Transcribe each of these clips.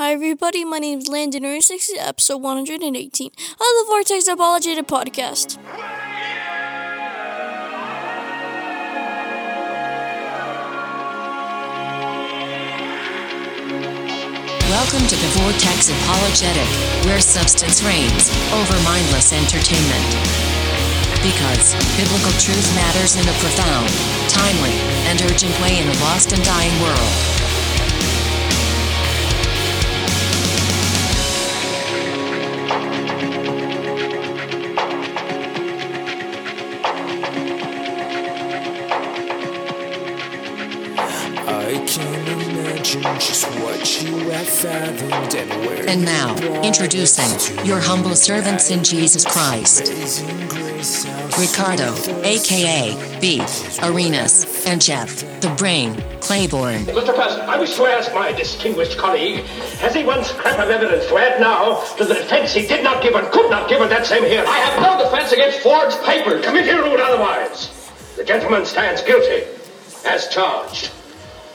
Hi, everybody. My name is Landon is episode 118 of the Vortex Apologetic Podcast. Welcome to the Vortex Apologetic, where substance reigns over mindless entertainment. Because biblical truth matters in a profound, timely, and urgent way in a lost and dying world. And where And now, introducing your humble servants in Jesus Christ, Amazing grace, how Ricardo, aka Beef, Arenas, and Jeff, the Brain, Claiborne. Mr. President, I wish to ask my distinguished colleague, has he one scrap of evidence to add now to the defense he did not give and could not give at that same hearing? I have no defense against forged papers. Committee ruled otherwise. The gentleman stands guilty, as charged.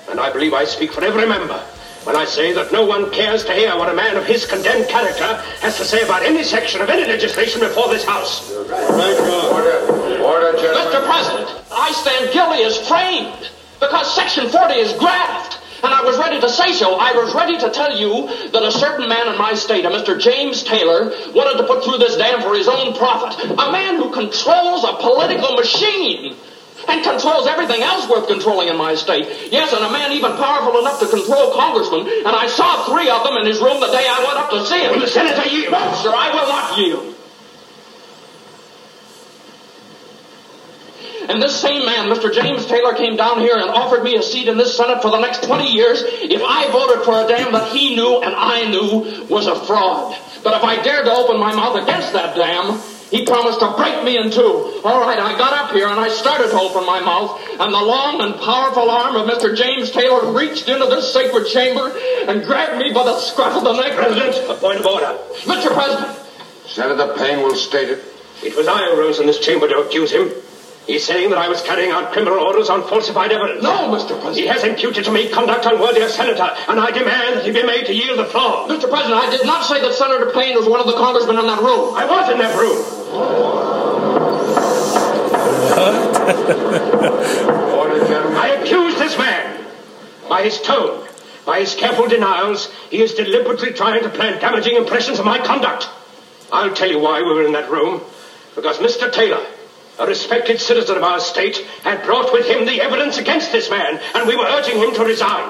And I believe I speak for every member when I say that no one cares to hear what a man of his condemned character has to say about any section of any legislation before this House. Order, order, gentlemen. Mr. President, I stand guilty as framed because Section 40 is graft. And I was ready to say so. I was ready to tell you that a certain man in my state, a Mr. James Taylor, wanted to put through this dam for his own profit. A man who controls a political machine and controls everything else worth controlling in my state. Yes, and a man even powerful enough to control congressmen. And I saw three of them in his room the day I went up to see him. Will the senator yield? No, sir, I will not yield. And this same man, Mr. James Taylor, came down here and offered me a seat in this Senate for the next 20 years if I voted for a dam that he knew and I knew was a fraud. But if I dared to open my mouth against that dam, he promised to break me in two. All right, I got up here and I started to open my mouth, and the long and powerful arm of Mr. James Taylor reached into this sacred chamber and grabbed me by the scruff of the neck. President, a point of order. Mr. President, Senator Paine will state it. it was I who rose in this chamber to accuse him. He's saying that I was carrying out criminal orders on falsified evidence. No, Mr. President. He has imputed to me conduct unworthy of senator, and I demand that he be made to yield the floor. Mr. President, I did not say that Senator Paine was one of the congressmen in that room. I was in that room. I accuse this man. By his tone, by his careful denials, he is deliberately trying to plant damaging impressions of my conduct. I'll tell you why we were in that room. Because Mr. Taylor, a respected citizen of our state, had brought with him the evidence against this man, and we were urging him to resign.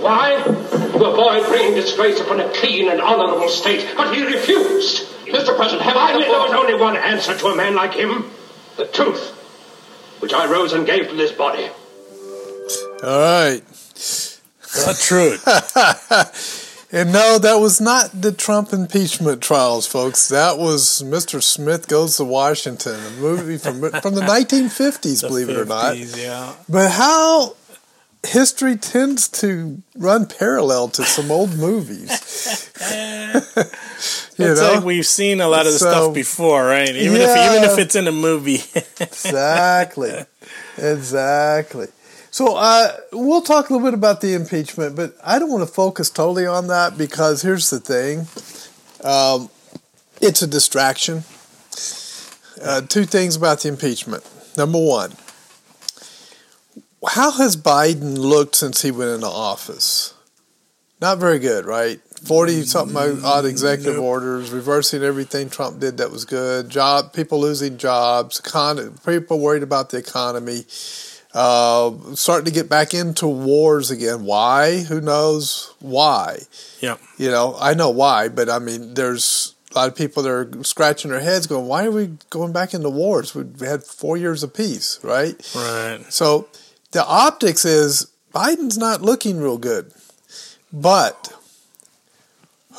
Why? To avoid bringing disgrace upon a clean and honorable state. But he refused. Mr. President, have I... There only one answer to a man like him. The truth. Which I rose and gave to this body. All right. The truth. And no, that was not the Trump impeachment trials, folks. That was Mr. Smith Goes to Washington, a movie from from the 1950s, believe it or not. Yeah. But how history tends to run parallel to some old movies. It's know? like we've seen a lot of the So- stuff before, right? Even if even if it's in a movie. exactly. Exactly. So uh, we'll talk a little bit about the impeachment, but I don't want to focus totally on that because here's the thing: um, it's a distraction. Uh, two things about the impeachment. Number one, how has Biden looked since he went into office? Not very good, right? Forty something odd executive Nope. orders, reversing everything Trump did that was good. Job, people losing jobs, econ- people worried about the economy, uh, starting to get back into wars again. Why? Who knows why? yeah. You know, I know why, but I mean, there's a lot of people that are scratching their heads, going, "Why are we going back into wars? We've had four years of peace, right?" Right. So the optics is Biden's not looking real good. But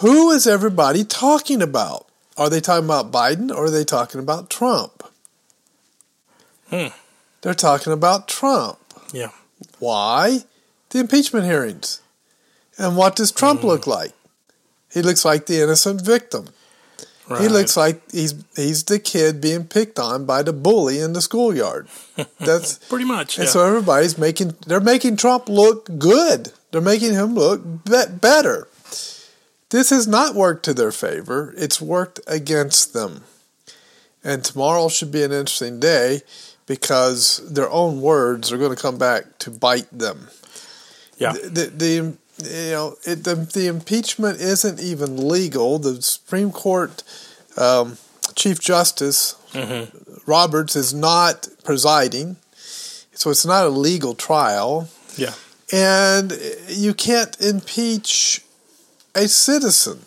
who is everybody talking about? Are they talking about Biden or are they talking about Trump? Hmm. They're talking about Trump. Yeah. Why? The impeachment hearings. And what does Trump look like? He looks like the innocent victim. Right. He looks like he's he's the kid being picked on by the bully in the schoolyard. That's pretty much. and Yeah. so everybody's making they're making Trump look good. They're making him look be- better. This has not worked to their favor. It's worked against them. And tomorrow should be an interesting day because their own words are going to come back to bite them. Yeah. The, the, the you know it, the the impeachment isn't even legal. The Supreme Court um, Chief Justice Roberts is not presiding, so it's not a legal trial, Yeah. and you can't impeach a citizen.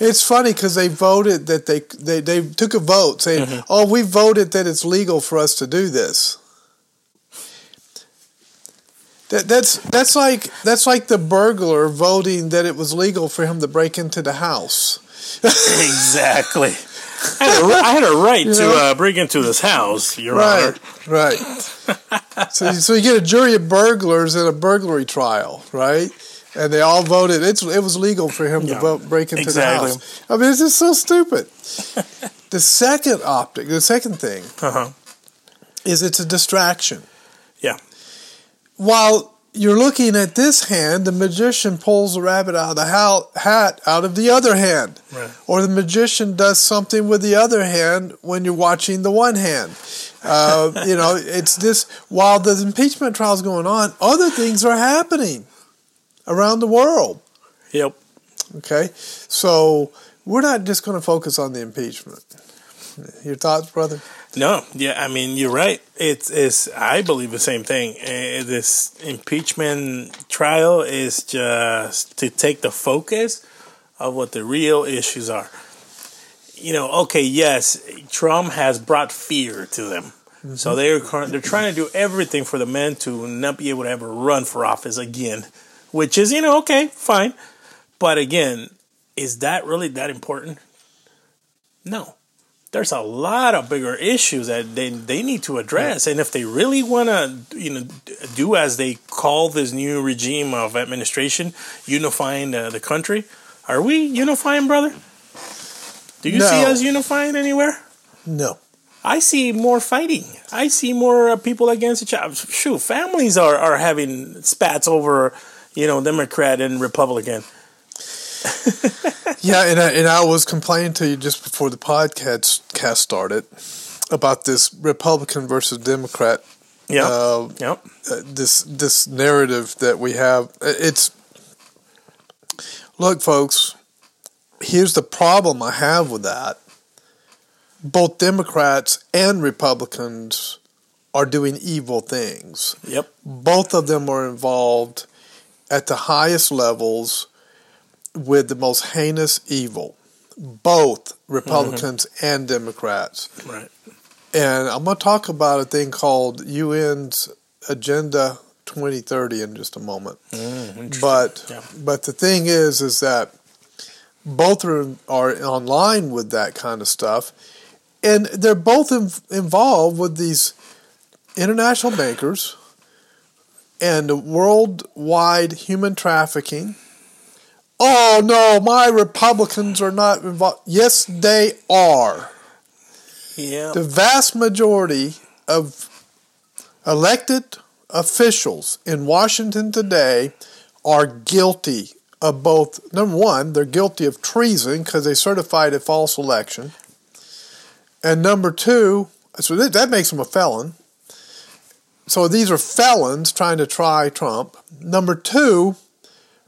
It's funny because they voted that they, they they took a vote saying, "Oh, we voted that it's legal for us to do this." That, that's that's like that's like the burglar voting that it was legal for him to break into the house. Exactly. I had a, I had a right to know? uh, break into this house, Your Right, Honor. right. so, so you get a jury of burglars in a burglary trial, right? And they all voted. It's it was legal for him to vote break into exactly. the house. I mean, it's just so stupid. the second optic, the second thing, Uh-huh. is it's a distraction. Yeah. While you're looking at this hand, the magician pulls the rabbit out of the ha- hat out of the other hand. Right. Or the magician does something with the other hand when you're watching the one hand. Uh, you know, it's this, while the impeachment trial is going on, other things are happening around the world. Yep. Okay? So we're not just going to focus on the impeachment. Your thoughts, brother? No, yeah, I mean you're right. It's it's I believe the same thing. Uh, this impeachment trial is just to take the focus of what the real issues are. You know, okay, yes, Trump has brought fear to them. So they're they're trying to do everything for the men to not be able to ever run for office again, which is you know okay, fine, but again, is that really that important? No there's a lot of bigger issues that they, they need to address. And if they really want to, you know, do as they call this new regime of administration, unifying the, the country, are we unifying, brother? Do you see us unifying anywhere? No. I see more fighting. I see more uh, people against each other. Shoot, families are, are having spats over, you know, Democrat and Republican. Yeah, and I, and I was complaining to you just before the podcast cast started about this Republican versus Democrat Yeah. uh, yep. uh, this this narrative that we have. It's look, folks. Here's the problem I have with that. Both Democrats and Republicans are doing evil things. Yep. Both of them are involved at the highest levels with the most heinous evil. Both Republicans mm-hmm. and Democrats. Right. And I'm going to talk about a thing called UN's Agenda 2030 in just a moment. Mm, but Yeah. but the thing is, is that both are are online with that kind of stuff, and they're both in, involved with these international bankers and worldwide human trafficking. Oh no, my Republicans are not involved. Yes, they are Yeah. the vast majority of elected officials in Washington today are guilty of both. Number one, they're guilty of treason because they certified a false election. And number two, so that, that makes them a felon. So these are felons trying to try Trump. Number two,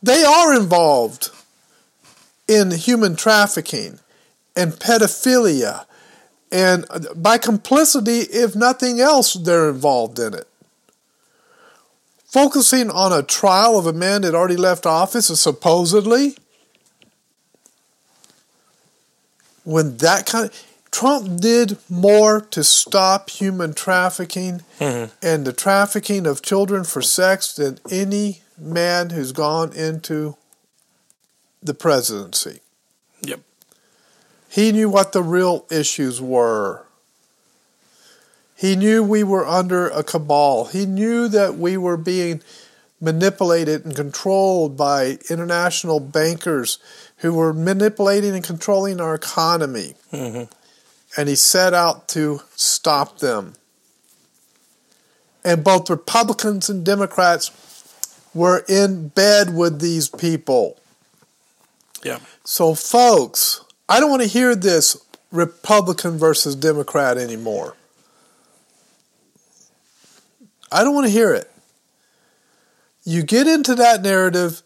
they are involved in human trafficking and pedophilia and by complicity, if nothing else, they're involved in it. Focusing on a trial of a man that already left office, is supposedly, when that kind of Trump did more to stop human trafficking mm-hmm. and the trafficking of children for sex than any man who's gone into the presidency. Yep. He knew what the real issues were. He knew we were under a cabal. He knew that we were being manipulated and controlled by international bankers who were manipulating and controlling our economy. Mm-hmm. And he set out to stop them. And both Republicans and Democrats were in bed with these people. Yeah. So, folks, I don't want to hear this Republican versus Democrat anymore. I don't want to hear it. You get into that narrative,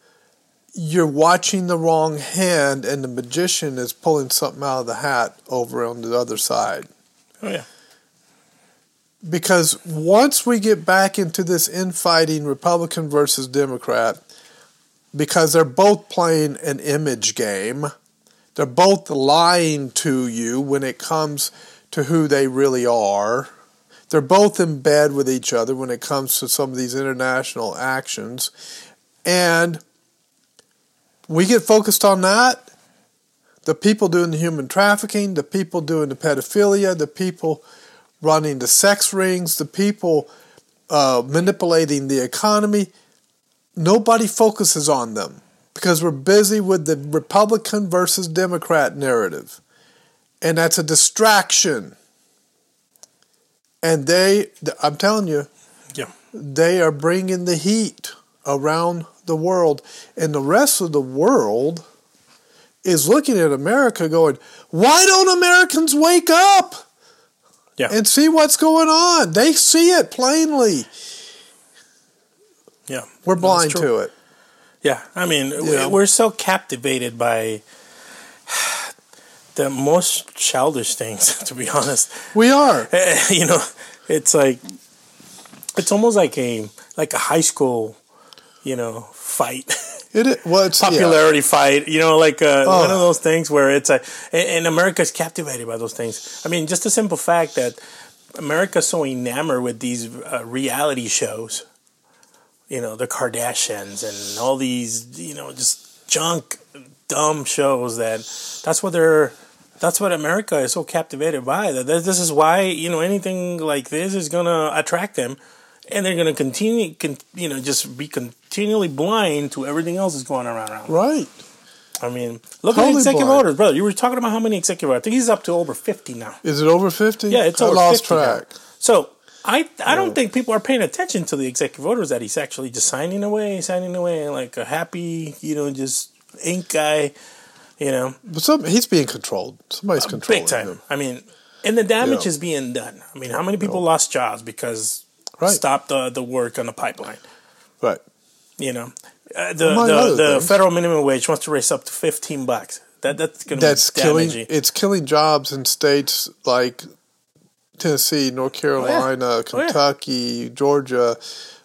you're watching the wrong hand, and the magician is pulling something out of the hat over on the other side. Oh yeah. Because once we get back into this infighting, Republican versus Democrat, because they're both playing an image game, they're both lying to you when it comes to who they really are. They're both in bed with each other when it comes to some of these international actions. And we get focused on that. The people doing the human trafficking, the people doing the pedophilia, the people running the sex rings, the people uh, manipulating the economy. Nobody focuses on them because we're busy with the Republican versus Democrat narrative. And that's a distraction. And they, I'm telling you, Yeah. they are bringing the heat around the world. And the rest of the world is looking at America going, why don't Americans wake up Yeah. and see what's going on? They see it plainly. yeah. We're blind to it. Yeah, I mean, Yeah. we're so captivated by the most childish things, to be honest. We are. you know, it's like it's almost like a like a high school, you know, fight. It is. Well, it's, yeah. popularity fight. You know, like uh, Oh. one of those things where it's a, and America is captivated by those things. I mean, just the simple fact that America's so enamored with these uh, reality shows. You know, the Kardashians and all these, you know, just junk, dumb shows that that's what they're. That's what America is so captivated by. That this this is why you know anything like this is gonna attract them, and they're gonna continue, con, you know, just be continually blind to everything else that's going on around. Right. I mean, look at the executive blind. orders, brother. You were talking about how many executive orders. I think he's up to over 50 now. Is it over 50? Yeah, it's I over lost 50 now. track. So I I don't think people are paying attention to the executive orders that he's actually just signing away, signing away like a happy, you know, just ink guy, you know, But some, he's being controlled. Somebody's uh, controlling big time. him. I mean, and the damage Yeah. is being done. I mean, how many people lost jobs because Right. stopped the, the work on the pipeline? Right. You know, uh, the the, the federal minimum wage wants to raise up to 15 bucks. That that's going to That's be killing. It's killing jobs in states like Tennessee, North Carolina, Oh, yeah. Kentucky, Georgia,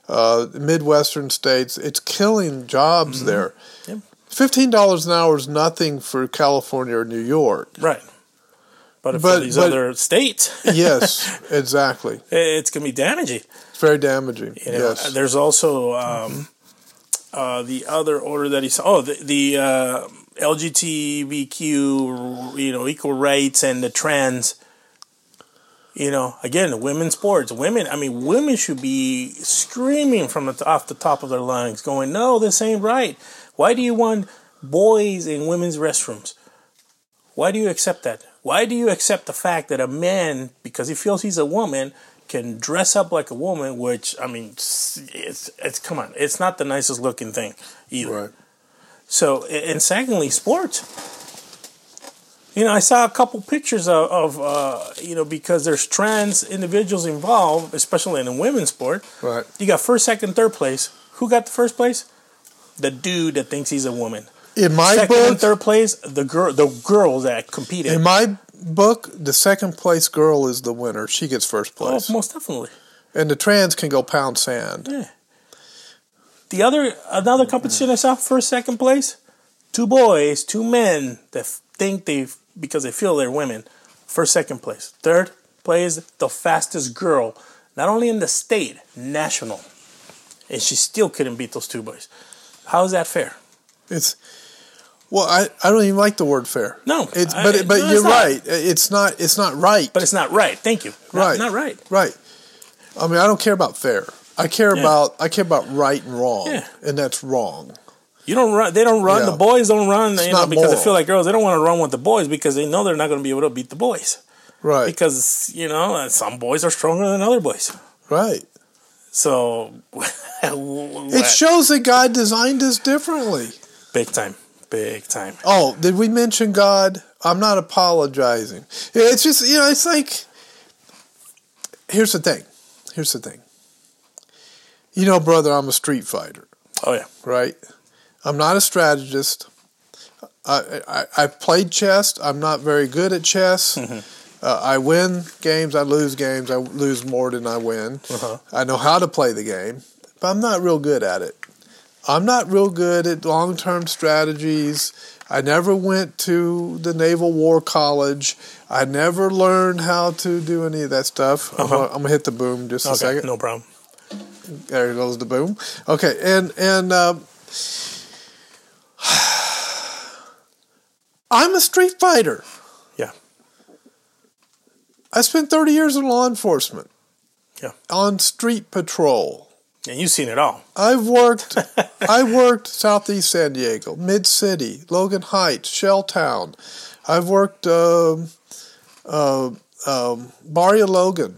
uh, Midwestern states. It's killing jobs Mm-hmm. there. Yep. Fifteen dollars an hour is nothing for California or New York. Right. But, But- for these but- other states, Yes, exactly. it's going to be damaging. It's very damaging. You know, yes. There's also um, uh, the other order that he saw. Oh, the, the uh, LGBTQ, you know, equal rights and the trans. You know, again, women's sports. Women, I mean, women should be screaming from the, off the top of their lungs, going, "No, this ain't right. Why do you want boys in women's restrooms? Why do you accept that? Why do you accept the fact that a man, because he feels he's a woman, can dress up like a woman? Which I mean, it's it's come on, it's not the nicest looking thing either. right. So, and secondly, sports. You know, I saw a couple pictures of, of uh, you know, because there's trans individuals involved, especially in the women's sport. Right. You got first, second, third place. Who got the first place? The dude that thinks he's a woman. In my second and book, third place, the girl, the girls that competed. in my book, the second place girl is the winner. She gets first oh, place, most definitely. and the trans can go pound sand. Yeah. The other another competition I saw for second place, two boys, two men that think they because they feel they're women. First second place. Third place the fastest girl, not only in the state, national, and she still couldn't beat those two boys. How is that fair? It's well, I, I don't even like the word fair. No, it's I- but it, but no, you're not. right. It's not it's not right. But it's not right. Thank you. Not, right, Not right. Right. I mean, I don't care about fair. I care Yeah. about I care about right and wrong, Yeah. and that's wrong. You don't run. They don't run. Yeah. The boys don't run. you know, because they feel like girls. They don't want to run with the boys because they know they're not going to be able to beat the boys. Right. Because you know some boys are stronger than other boys. right. So It shows that God designed us differently. big time, big time. Oh, did we mention God? I'm not apologizing. It's just you know, it's like. Here's the thing. Here's the thing. You know, brother, I'm a street fighter. Oh yeah, right? I'm not a strategist. I, I I've played chess. I'm not very good at chess. Uh, I win games. I lose games. I lose more than I win. Uh-huh. I know how to play the game, but I'm not real good at it. I'm not real good at long term strategies. I never went to the Naval War College. I never learned how to do any of that stuff. I'm, Uh-huh. gonna, I'm gonna hit the boom just a second. no problem. There goes the boom. Okay, and and um, I'm a street fighter. Yeah, I spent 30 years in law enforcement. Yeah. On street patrol. And you've seen it all. I've worked I worked southeast San Diego, Mid City, Logan Heights, Shelltown. I've worked um, uh, um, Barrio Logan.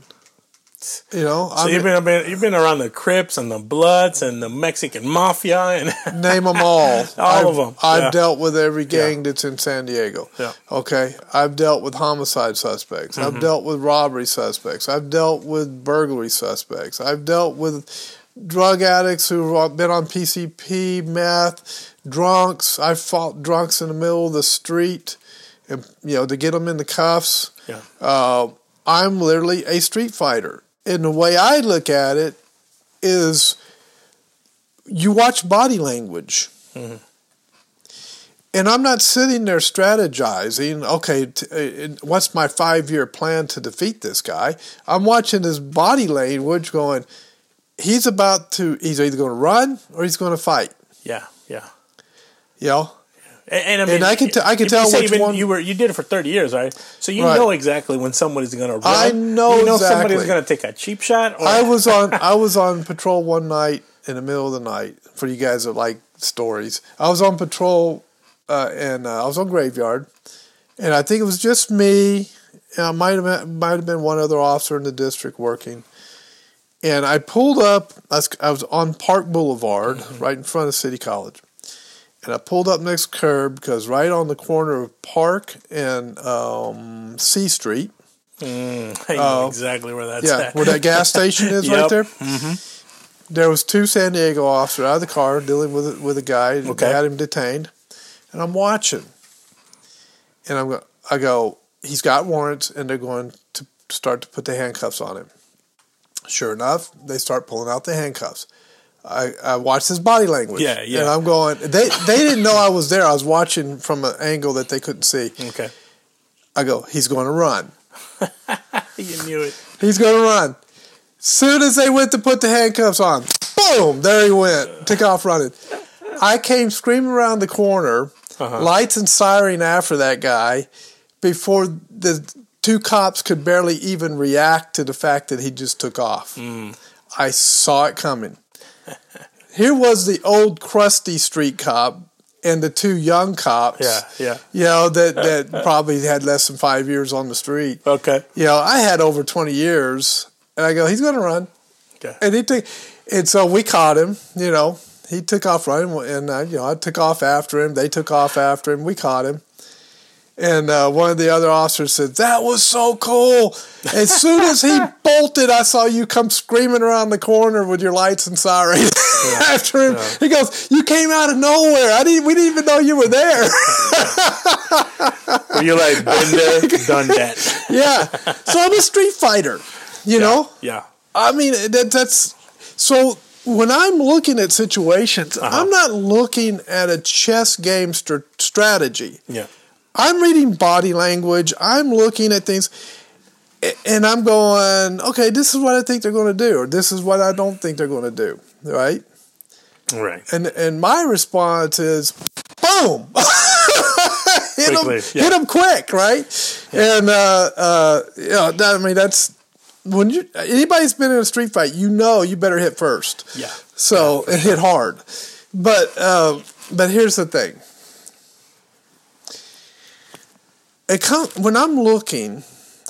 You know, So I you've mean, been you've been around the Crips and the Bloods and the Mexican Mafia and name them all. All I've, of 'em, I've yeah. dealt with every gang that's in San Diego. Yeah. Okay. I've dealt with homicide suspects. Mm-hmm. I've dealt with robbery suspects. I've dealt with burglary suspects. I've dealt with drug addicts who've been on PCP, meth, drunks. I've fought drunks in the middle of the street, and you know to get them in the cuffs. yeah, Uh, I'm literally a street fighter. And the way I look at it is you watch body language. And I'm not sitting there strategizing, okay, t- uh, what's my five year plan to defeat this guy? I'm watching his body language going, he's about to, he's either going to run or he's going to fight. yeah, yeah. You know? And, and I, mean, And I can t- I can tell which one- you were you did it for thirty years, right? So you Right. know exactly when somebody's going to run. I know you know somebody's going to take a cheap shot. Or, I was on I was on patrol one night in the middle of the night. For you guys that like stories, I was on patrol uh, and uh, I was on graveyard, and I think it was just me. And I might have might have been one other officer in the district working. And I pulled up. I was, I was on Park Boulevard, right in front of City College. And I pulled up next curb because right on the corner of Park and um, C Street, I know exactly where that's uh, yeah, at. where that gas station is right Yep. there. There was two San Diego officers out of the car dealing with with a guy. Okay. They had him detained, and I'm watching. And I'm go, I go, he's got warrants, and they're going to start to put the handcuffs on him. Sure enough, they start pulling out the handcuffs. I, I watched his body language. Yeah, yeah. And I'm going. They they didn't know I was there. I was watching from an angle that they couldn't see. okay, I go, he's going to run. you knew it. He's going to run. Soon as they went to put the handcuffs on, boom, there he went. Took off running. I came screaming around the corner, uh-huh. lights and siren after that guy, before the two cops could barely even react to the fact that he just took off. I saw it coming. Here was the old crusty street cop and the two young cops. Yeah, yeah. You know, that, that probably had less than five years on the street Okay, you know, I had over 20 years, and I go, he's going to run. okay. And he took, and so we caught him, you know, he took off running, and, uh, you know, I took off after him. They took off after him. We caught him. And uh, one of the other officers said, That was so cool. As soon as he bolted, I saw you come screaming around the corner with your lights and sirens after him. He goes, You came out of nowhere. I didn't, we didn't even know you were there. Were you like been there, done that? yeah. So I'm a street fighter, you know? Yeah, I mean, that, that's so. When I'm looking at situations, Uh-huh. I'm not looking at a chess game str- strategy. yeah. I'm reading body language. I'm looking at things, and I'm going, okay, this is what I think they're going to do, or this is what I don't think they're going to do, right? Right. And and my response is, boom, hit them, yeah. hit them quick, right? And uh, uh, you know, that, I mean, that's when you anybody's been in a street fight, you know, you better hit first. Yeah. So and hit hard, but uh, but here's the thing. It come, when I'm looking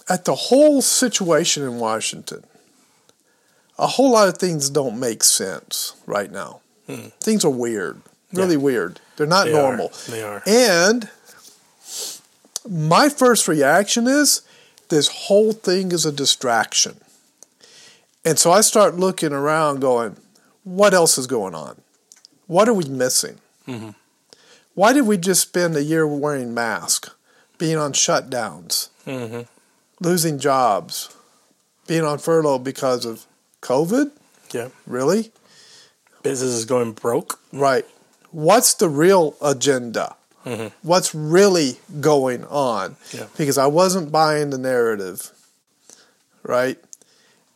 at the whole situation in Washington, a whole lot of things don't make sense right now. Hmm. Things are weird. Really weird. They're not They are. normal. They are. And my first reaction is this whole thing is a distraction. And so I start looking around going, what else is going on? What are we missing? Mm-hmm. Why did we just spend a year wearing masks, being on shutdowns, mm-hmm. losing jobs, being on furlough because of COVID? Yeah. Really? Business is going broke. Right. What's the real agenda? Mm-hmm. What's really going on? Yeah. Because I wasn't buying the narrative. Right?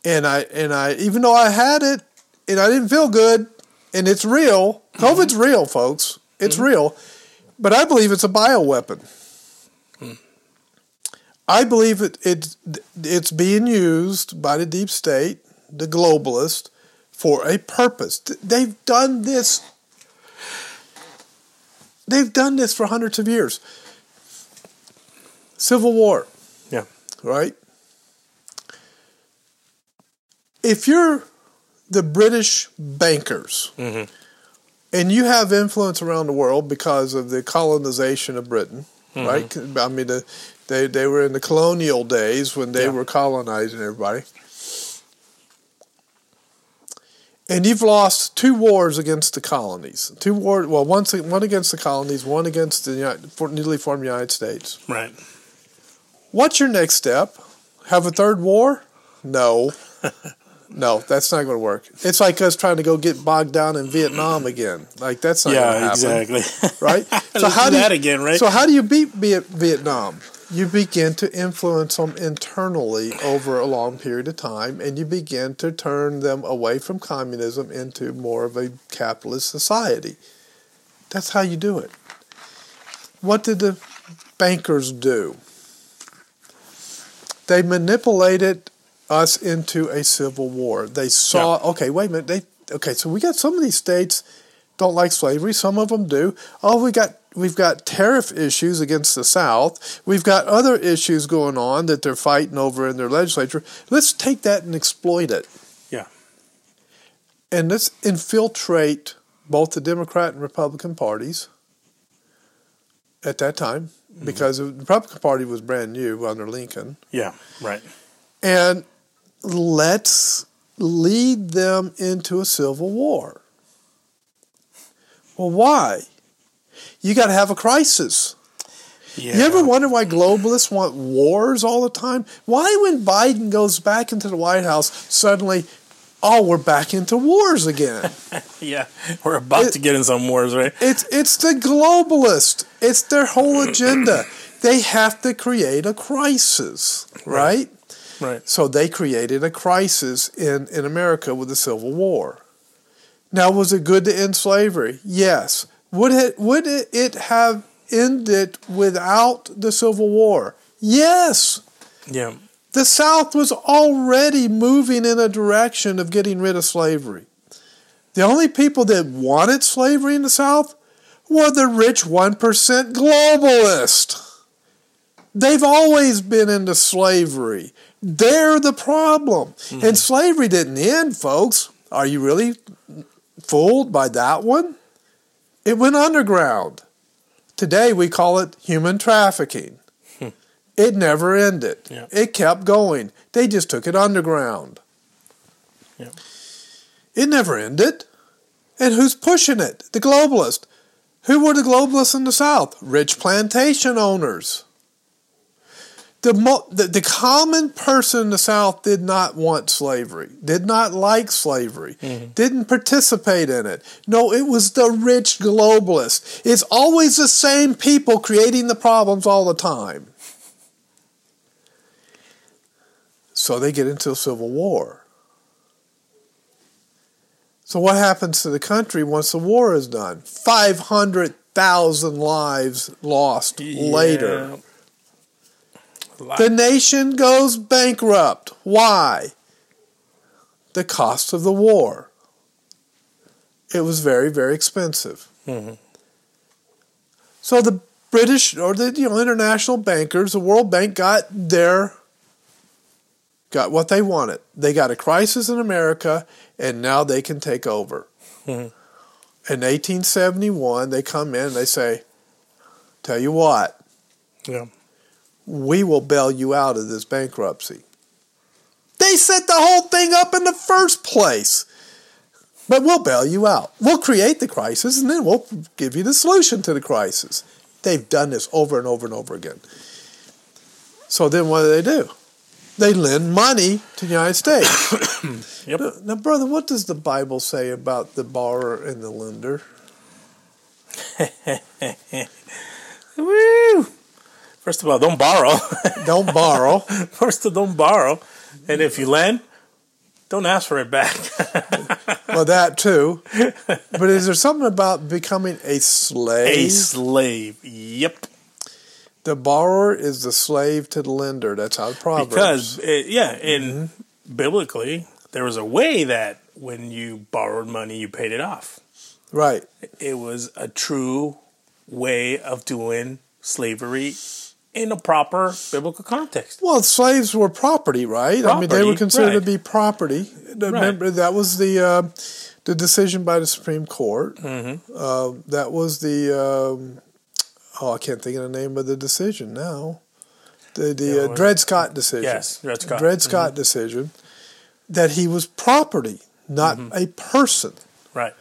And I and I even though I had it and I didn't feel good and it's real, mm-hmm. COVID's real, folks. It's real. But I believe it's a bioweapon. I believe it, it it's being used by the deep state, the globalist, for a purpose. They've done this. They've done this for hundreds of years. Civil War, Yeah. right? If you're the British bankers mm-hmm. and you have influence around the world because of the colonization of Britain, mm-hmm. right? I mean, the, they, they were in the colonial days when they Yeah. were colonizing everybody. And you've lost two wars against the colonies. Two wars, well, one, one against the colonies, one against the United, newly formed United States. Right. What's your next step? Have a third war? No. no, that's not going to work. It's like us trying to go get bogged down in Vietnam again. Like that's not going to Yeah, happen. exactly. Right? Let's do do you, that again, right? So how do you beat Viet- Vietnam? You begin to influence them internally over a long period of time, and you begin to turn them away from communism into more of a capitalist society. That's how you do it. What did the bankers do? They manipulated us into a civil war. They saw, okay, wait a minute. They okay, so we got some of these states don't like slavery. Some of them do. Oh, we got we've got tariff issues against the South. We've got other issues going on that they're fighting over in their legislature. Let's take that and exploit it, yeah. and let's infiltrate both the Democrat and Republican parties at that time mm-hmm. because the Republican Party was brand new under Lincoln. Yeah. Right. and let's lead them into a civil war. Well, why? You got to have a crisis. Yeah. You ever wonder why globalists want wars all the time? Why, when Biden goes back into the White House, suddenly, oh, we're back into wars again? Yeah. We're about It- to get in some wars, right? It's it's the globalist. It's their whole agenda. They have to create a crisis, right? Right. So they created a crisis in, in America with the Civil War. Now, was it good to end slavery? Yes. Would it would it have ended without the Civil War? Yes. Yeah. The South was already moving in a direction of getting rid of slavery. The only people that wanted slavery in the South were the rich 1% globalists. They've always been into slavery. They're the problem. And mm-hmm. slavery didn't end, folks. Are you really fooled by that one? It went underground. Today we call it human trafficking. Hmm. It never ended. Yeah. It kept going. They just took it underground. Yeah. It never ended. And who's pushing it? The globalists. Who were the globalists in the South? Rich plantation owners. The, the, the common person in the South did not want slavery, did not like slavery, mm-hmm. didn't participate in it. No, it was the rich globalists. It's always the same people creating the problems all the time. So they get into a civil war. So what happens to the country once the war is done? 500,000 lives lost later. Yeah. Lot. The nation goes bankrupt. Why? The cost of the war. It was very, very expensive. Mm-hmm. So the British or the you know international bankers, the World Bank got their got what they wanted. They got a crisis in America, and now they can take over. Mm-hmm. In 1871, they come in and they say, Tell you what, Yeah. We will bail you out of this bankruptcy. They set the whole thing up in the first place. But we'll bail you out. We'll create the crisis and then we'll give you the solution to the crisis. They've done this over and over and over again. So then what do they do? They lend money to the United States. Yep. now, now, brother, what does the Bible say about the borrower and the lender? Woo! First of all, don't borrow. Don't borrow. First of all, don't borrow. And if you lend, don't ask for it back. well, that too. But is there something about becoming a slave? A slave. Yep. The borrower is the slave to the lender. That's how Proverbs. Because, uh, yeah, in biblically, there was a way that when you borrowed money, you paid it off. right. It was a true way of doing slavery in a proper biblical context. Well, slaves were property, right? I mean, they were Property, considered to be property. Remember, that was the uh, the decision by the Supreme Court. Mm-hmm. Uh, that was the um, oh, I can't think of the name of the decision now. The the Yeah, uh, Dred Scott decision. Yes, Dred Scott. Dred Scott decision that he was property, not Mm-hmm. a person. Right,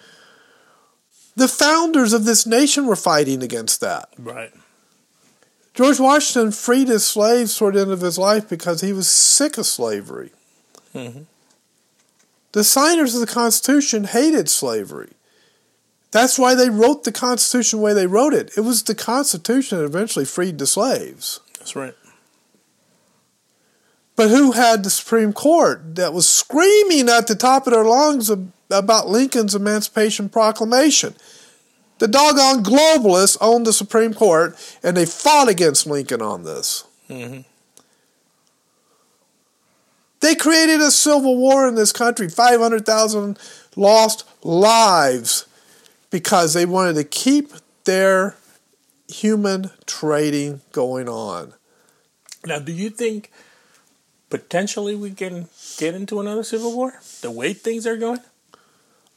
The founders of this nation were fighting against that. right. George Washington freed his slaves toward the end of his life because he was sick of slavery. Mhm. The signers of the Constitution hated slavery. That's why they wrote the Constitution the way they wrote it. It was the Constitution that eventually freed the slaves. That's right. But who had the Supreme Court that was screaming at the top of their lungs about Lincoln's Emancipation Proclamation? The doggone globalists owned the Supreme Court and they fought against Lincoln on this. Mhm. They created a civil war in this country, 500,000 lost lives because they wanted to keep their human trading going on. Now, do you think potentially we can get into another civil war? The way things are going?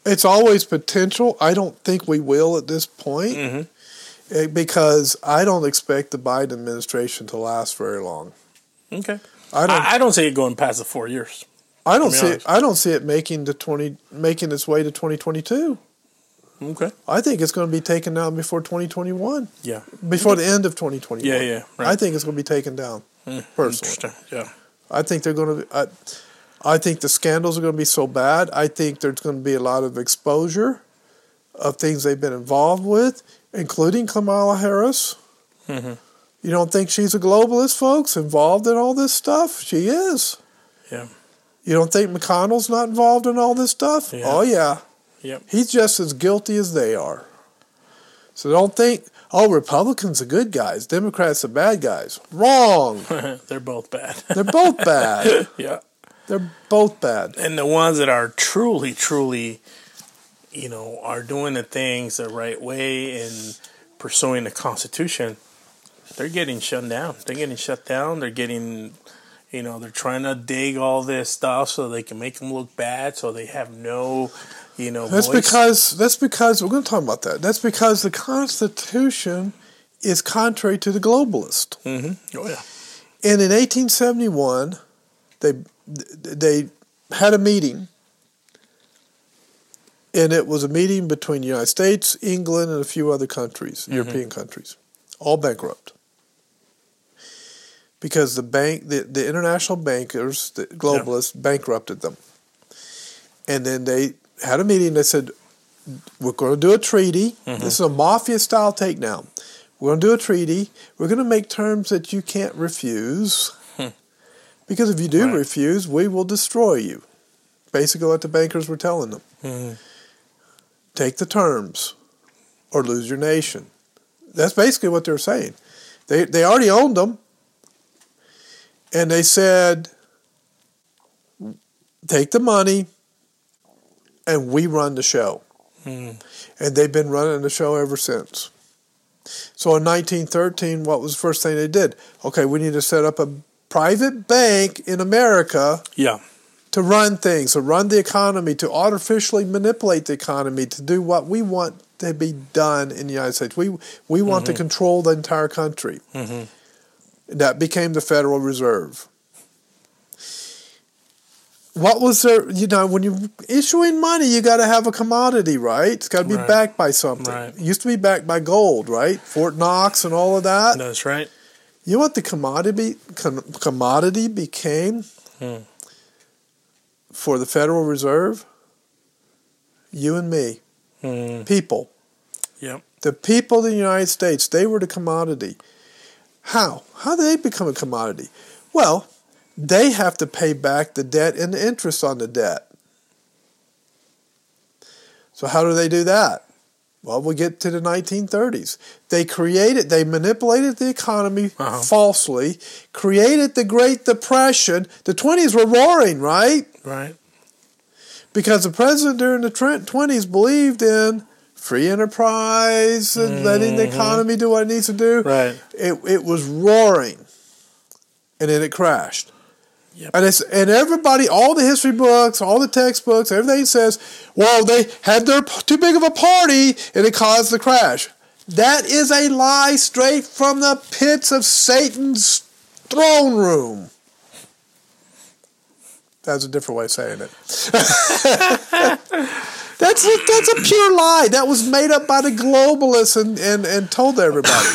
It's always potential. I don't think we will at this point Mhm. eh, because I don't expect the Biden administration to last very long. Okay. I don't. I, I don't see it going past the four years. I don't see. It. I don't see it making to twenty making its way to twenty twenty two. Okay. I think it's going to be taken down before twenty twenty one, Yeah. before the end of twenty twenty one. Yeah, yeah, right. I think it's going to be taken down. Personally, Interesting. Yeah. I think they're going to. I, I think the scandals are going to be so bad. I think there's going to be a lot of exposure of things they've been involved with, including Kamala Harris. Mhm. You don't think she's a globalist, folks, involved in all this stuff? She is. Yeah. You don't think McConnell's not involved in all this stuff? Yeah. Oh, yeah. Yep. He's just as guilty as they are. So don't think, oh, Republicans are good guys, Democrats are bad guys. Wrong. They're both bad. They're both bad. yeah. They're both bad. And the ones that are truly, truly, you know, are doing the things the right way and pursuing the Constitution, they're getting shut down. They're getting shut down. They're getting, you know, they're trying to dig all this stuff so they can make them look bad, so they have no, you know, That's voice. because that's because we're going to talk about that. That's because the Constitution is contrary to the globalist. hmm Oh yeah. And in 1871, they they had a meeting, and it was a meeting between the United States, England, and a few other countries, mm-hmm. European countries, all bankrupt. Because the bank, the, the international bankers, the globalists, bankrupted them. And then they had a meeting. They said, "We're going to do a treaty. Mm-hmm. This is a mafia style takedown. We're going to do a treaty. We're going to make terms that you can't refuse. Because if you do Right. refuse, we will destroy you. Basically, what the bankers were telling them. Mhm. Take the terms or lose your nation. That's basically what they were saying. They, they already owned them. And they said, take the money and we run the show. Mm. And they've been running the show ever since. So in 1913, what was the first thing they did? Okay, we need to set up a private bank in America Yeah. to run things, to run the economy, to artificially manipulate the economy, to do what we want to be done in the United States. We we want to mm-hmm. control the entire country. Mm-hmm. That became the Federal Reserve. What was there? You know, when you're issuing money, you got to have a commodity, right? It's got to be Right. backed by something. Right. It used to be backed by gold, right? Fort Knox and all of that. That's right. You know what the commodity com- commodity became Hmm. for the Federal Reserve? You and me, Mm, people. yep. The people of the United States, they were the commodity. How? How did they become a commodity? Well, they have to pay back the debt and the interest on the debt. So how do they do that? Well, we get to the 1930s. They created, they manipulated the economy Uh-huh. falsely, created the Great Depression. The 20s were roaring, right? Right. because the president during the tw- 20s believed in free enterprise and letting the economy do what it needs to do. Right. It, it was roaring, and then it crashed. Yep. And it's and everybody, all the history books, all the textbooks, everything says, well, they had their too big of a party and it caused the crash. That is a lie straight from the pits of Satan's throne room. That's a different way of saying it. that's a, that's a pure lie. That was made up by the globalists and, and, and told to everybody.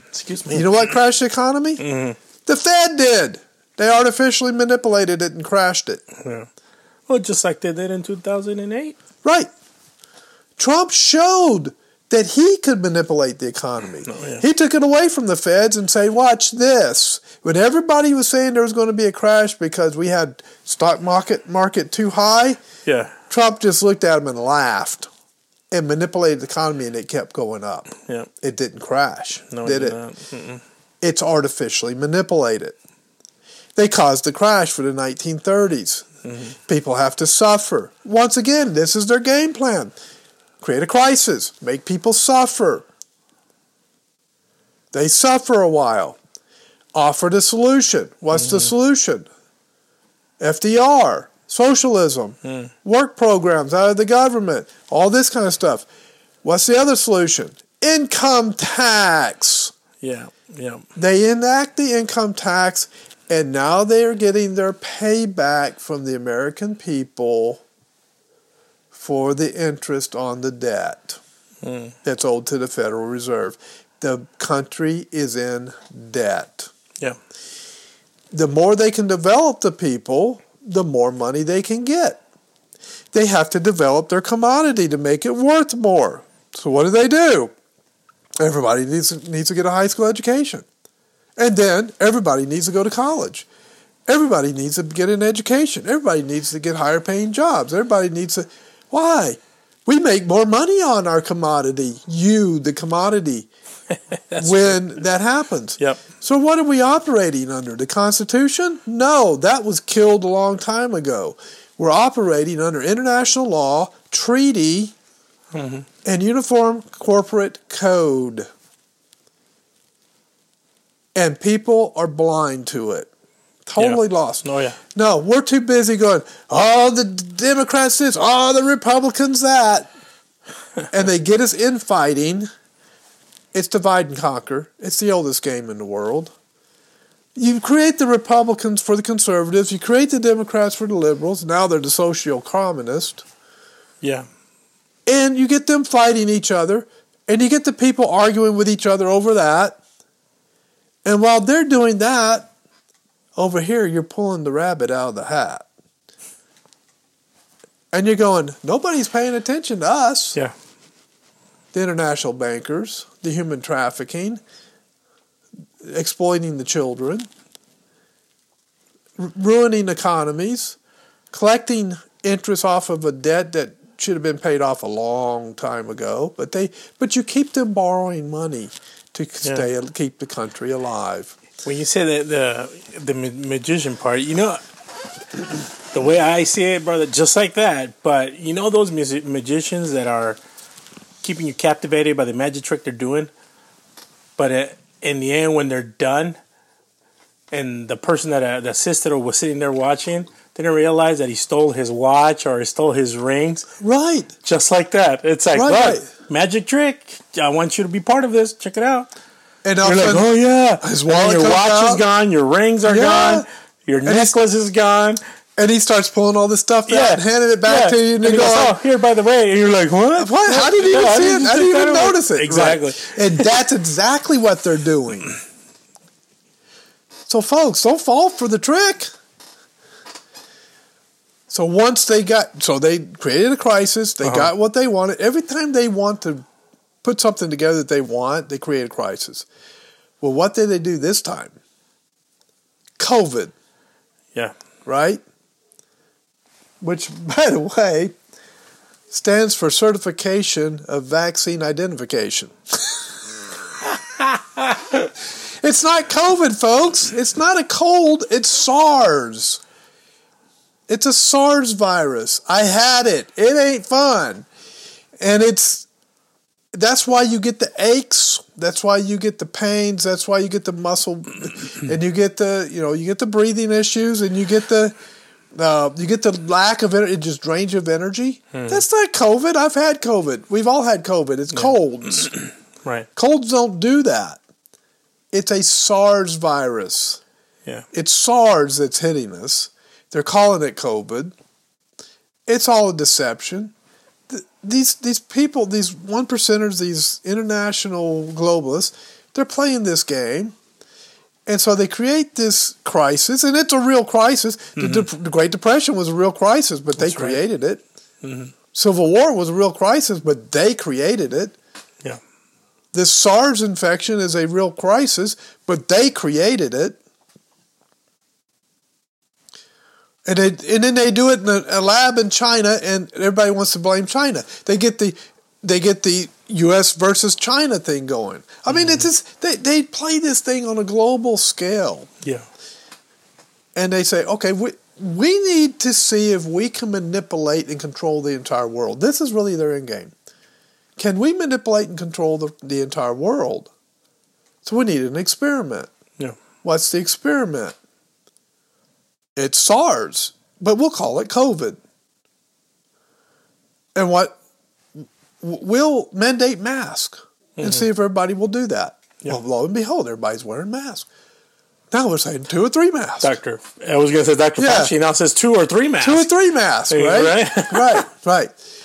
Excuse me. You know what crashed the economy? Mm-hmm. The Fed did. They artificially manipulated it and crashed it. Yeah. Well, just like they did in 2008. Right. Trump showed that he could manipulate the economy. Oh, yeah. He took it away from the feds and say, "Watch this." When everybody was saying there was going to be a crash because we had stock market market too high, Yeah. Trump just looked at him and laughed and manipulated the economy, and it kept going up. Yeah. It didn't crash, No, did it it? It's artificially manipulated. They caused the crash for the 1930s. Mm-hmm. People have to suffer. Once again, this is their game plan create a crisis, make people suffer. They suffer a while. Offer the solution. What's the mm-hmm. solution? FDR, socialism, mm. work programs out of the government, all this kind of stuff. What's the other solution? Income tax. Yeah. Yeah. They enact the income tax, and now they are getting their payback from the American people for the interest on the debt hmm. that's owed to the Federal Reserve. The country is in debt. Yeah. The more they can develop the people, the more money they can get. They have to develop their commodity to make it worth more. So what do they do? Everybody needs needs to get a high school education. And then everybody needs to go to college. Everybody needs to get an education. Everybody needs to get higher paying jobs. Everybody needs to why? We make more money on our commodity, you, the commodity, when that happens. Yep. So what are we operating under? The Constitution? No, that was killed a long time ago. We're operating under international law, treaty, mm-hmm. and uniform corporate code. And people are blind to it. Totally lost. Oh, yeah. No, we're too busy going, oh, the Democrats this, oh, the Republicans that. and they get us infighting. It's divide and conquer. It's the oldest game in the world. You create the Republicans for the conservatives, you create the Democrats for the liberals, now they're the social communist, Yeah. and you get them fighting each other, and you get the people arguing with each other over that. And while they're doing that, over here you're pulling the rabbit out of the hat. And you're going, nobody's paying attention to us. Yeah. The international bankers, the human trafficking, exploiting the children, r- ruining economies, collecting interest off of a debt that should have been paid off a long time ago. But they, but you keep them borrowing money to stay, and keep the country alive. When you say the the the magician part, you know, the way I see it, brother, just like that. But you know those music magicians that are keeping you captivated by the magic trick they're doing, but uh, in the end, when they're done, and the person that uh, the assisted or was sitting there watching, didn't realize that he stole his watch or he stole his rings. Right. Just like that. It's like, right. Magic trick. I want you to be part of this. Check it out. And You're like, oh yeah, His And wallet your watch out. is gone, your rings are Yeah. gone, your he's- necklace is gone. and he starts pulling all this stuff out Yeah, and handing it back Yeah. to you, and, he you go, goes, oh, here by the way, and you're like, what? What? How did you even see it? I didn't even notice it. Exactly. Right. And that's exactly what they're doing. So, folks, don't fall for the trick. So once they got, so they created a crisis. They Uh-huh. got what they wanted. Every time they want to put something together that they want, they create a crisis. Well, what did they do this time? COVID, Yeah. right? Which, by the way, stands for Certification of Vaccine Identification. it's not COVID, folks. It's not a cold. It's SARS. It's a SARS virus. I had it. It ain't fun. And it's that's why you get the aches. That's why you get the pains. That's why you get the muscle, and you get the you know you get the breathing issues, and you get the uh, you get the lack of energy. Just you of energy. That's not COVID. I've had COVID. We've all had COVID. It's colds. Right. colds don't do that. It's a SARS virus. Yeah. It's SARS that's hitting us. They're calling it COVID. It's all a deception. These these people, these one percenters, these international globalists, they're playing this game, and so they create this crisis, and it's a real crisis. The, mm-hmm. Dep- the Great Depression was a real crisis, but they That's right. created it. Mm-hmm. Civil War was a real crisis, but they created it. Yeah. This SARS infection is a real crisis, but they created it. And, they, and then they do it in a, a lab in China, and everybody wants to blame China. They get the they get the U.S. versus China thing going. I mean, it's mm-hmm. just they they play this thing on a global scale, Yeah. and they say, okay, we we need to see if we can manipulate and control the entire world. This is really their end game. Can we manipulate and control the, the entire world? So we need an experiment. Yeah. What's the experiment? It's SARS, but we'll call it COVID. And what we'll mandate mask and see if everybody will do that. Yeah. Well, lo and behold, everybody's wearing masks. Now we're saying two or three masks. Doctor, I was going to say Dr. Yeah. Fauci now says two or three masks. Two or three masks, right? right? right, right.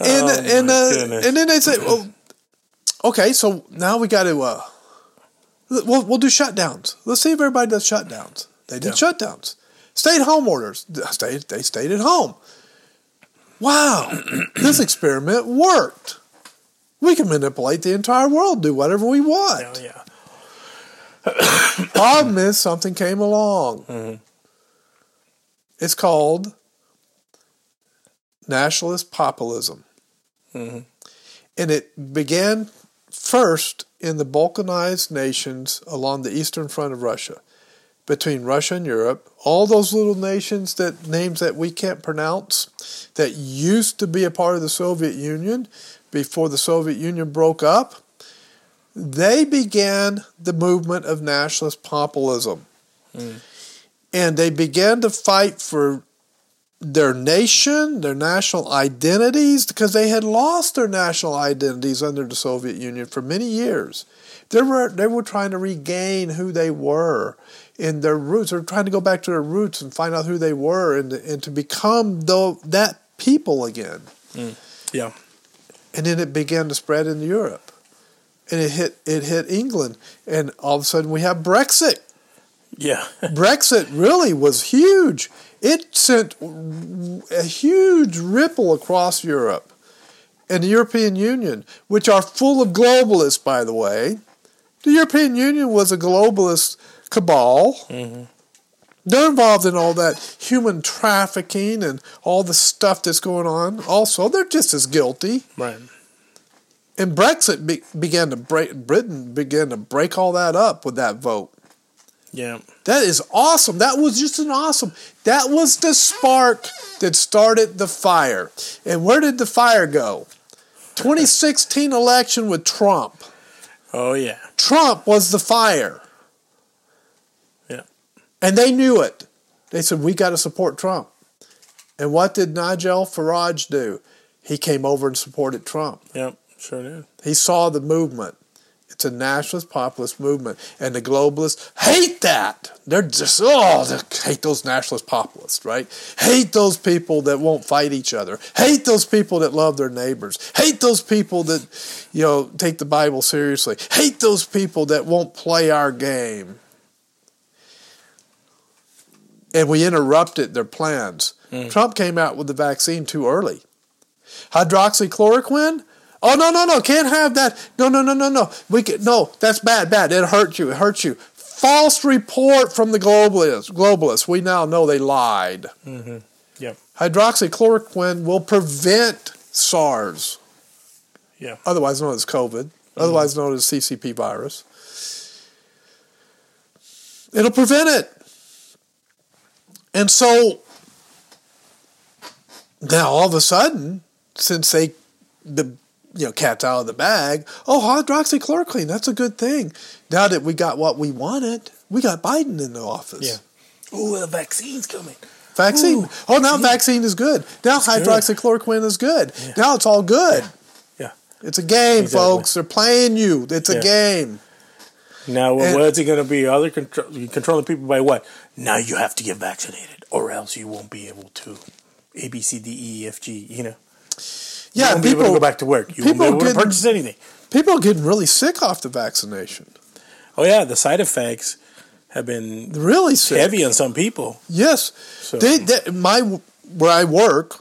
And Oh, and uh, and then they say, well, okay, so now we got to uh, we'll we'll do shutdowns. Let's see if everybody does shutdowns. They did Yeah. shutdowns. Stay at home orders. They stayed at home. Wow, this experiment worked. We can manipulate the entire world, do whatever we want. Oh, yeah. Problem is, something came along. Mm-hmm. It's called nationalist populism. Mm-hmm. And it began first in the Balkanized nations along the eastern front of Russia, between Russia and Europe. All those little nations that names that we can't pronounce that used to be a part of the Soviet Union before the Soviet Union broke up they began the movement of nationalist populism. Hmm. And they began to fight for their nation, their national identities, because they had lost their national identities under the Soviet Union for many years. They were, they were trying to regain who they were in their roots. They're trying to go back to their roots and find out who they were and, and to become the, that people again. Mm, yeah. And then it began to spread into Europe. And it hit it hit England. And all of a sudden we have Brexit. Yeah. Brexit really was huge. It sent a huge ripple across Europe and the European Union, which are full of globalists, by the way. The European Union was a globalist cabal. Mm-hmm. They're involved in all that human trafficking and all the stuff that's going on. Also, they're just as guilty. Right. And Brexit be- began to break. Britain began to break all that up with that vote. Yeah. That is awesome. That was just an awesome. That was the spark that started the fire. And where did the fire go? 2016 election with Trump. Oh, yeah. Trump was the fire. And they knew it. They said, we got to support Trump. And what did Nigel Farage do? He came over and supported Trump. Yep, sure did. He saw the movement. It's a nationalist populist movement. And the globalists hate that. They're just, oh, they hate those nationalist populists, right? Hate those people that won't fight each other. Hate those people that love their neighbors. Hate those people that, you know, take the Bible seriously. Hate those people that won't play our game. And we interrupted their plans. Mm. Trump came out with the vaccine too early. Hydroxychloroquine? Oh no no no! Can't have that. No no no no no. We can, no. That's bad bad. It hurt you. It hurts you. False report from the globalists. Globalists. We now know they lied. Mm-hmm. Yep. Hydroxychloroquine will prevent SARS, Yeah. otherwise known as COVID, mm-hmm. otherwise known as CCP virus. It'll prevent it. And so now all of a sudden, since they the you know cat's out of the bag, oh hydroxychloroquine, that's a good thing. Now that we got what we wanted, we got Biden in the office. Yeah. Ooh, the vaccine's coming. Vaccine. Ooh. oh, now vaccine is good. Now good. hydroxychloroquine is good. Now it's all good. Yeah. It's a game, Exactly. folks. They're playing you. It's a game. Now, what- what's it going to be? Other control, controlling people by what? Now you have to get vaccinated, or else you won't be able to. A B C D E F G. You know. You Yeah, won't be able to people go back to work. You won't be able to purchase anything. people are getting really sick off the vaccination. Oh yeah, the side effects have been Really sick. heavy on some people. Yes. So- They, they, my where I work,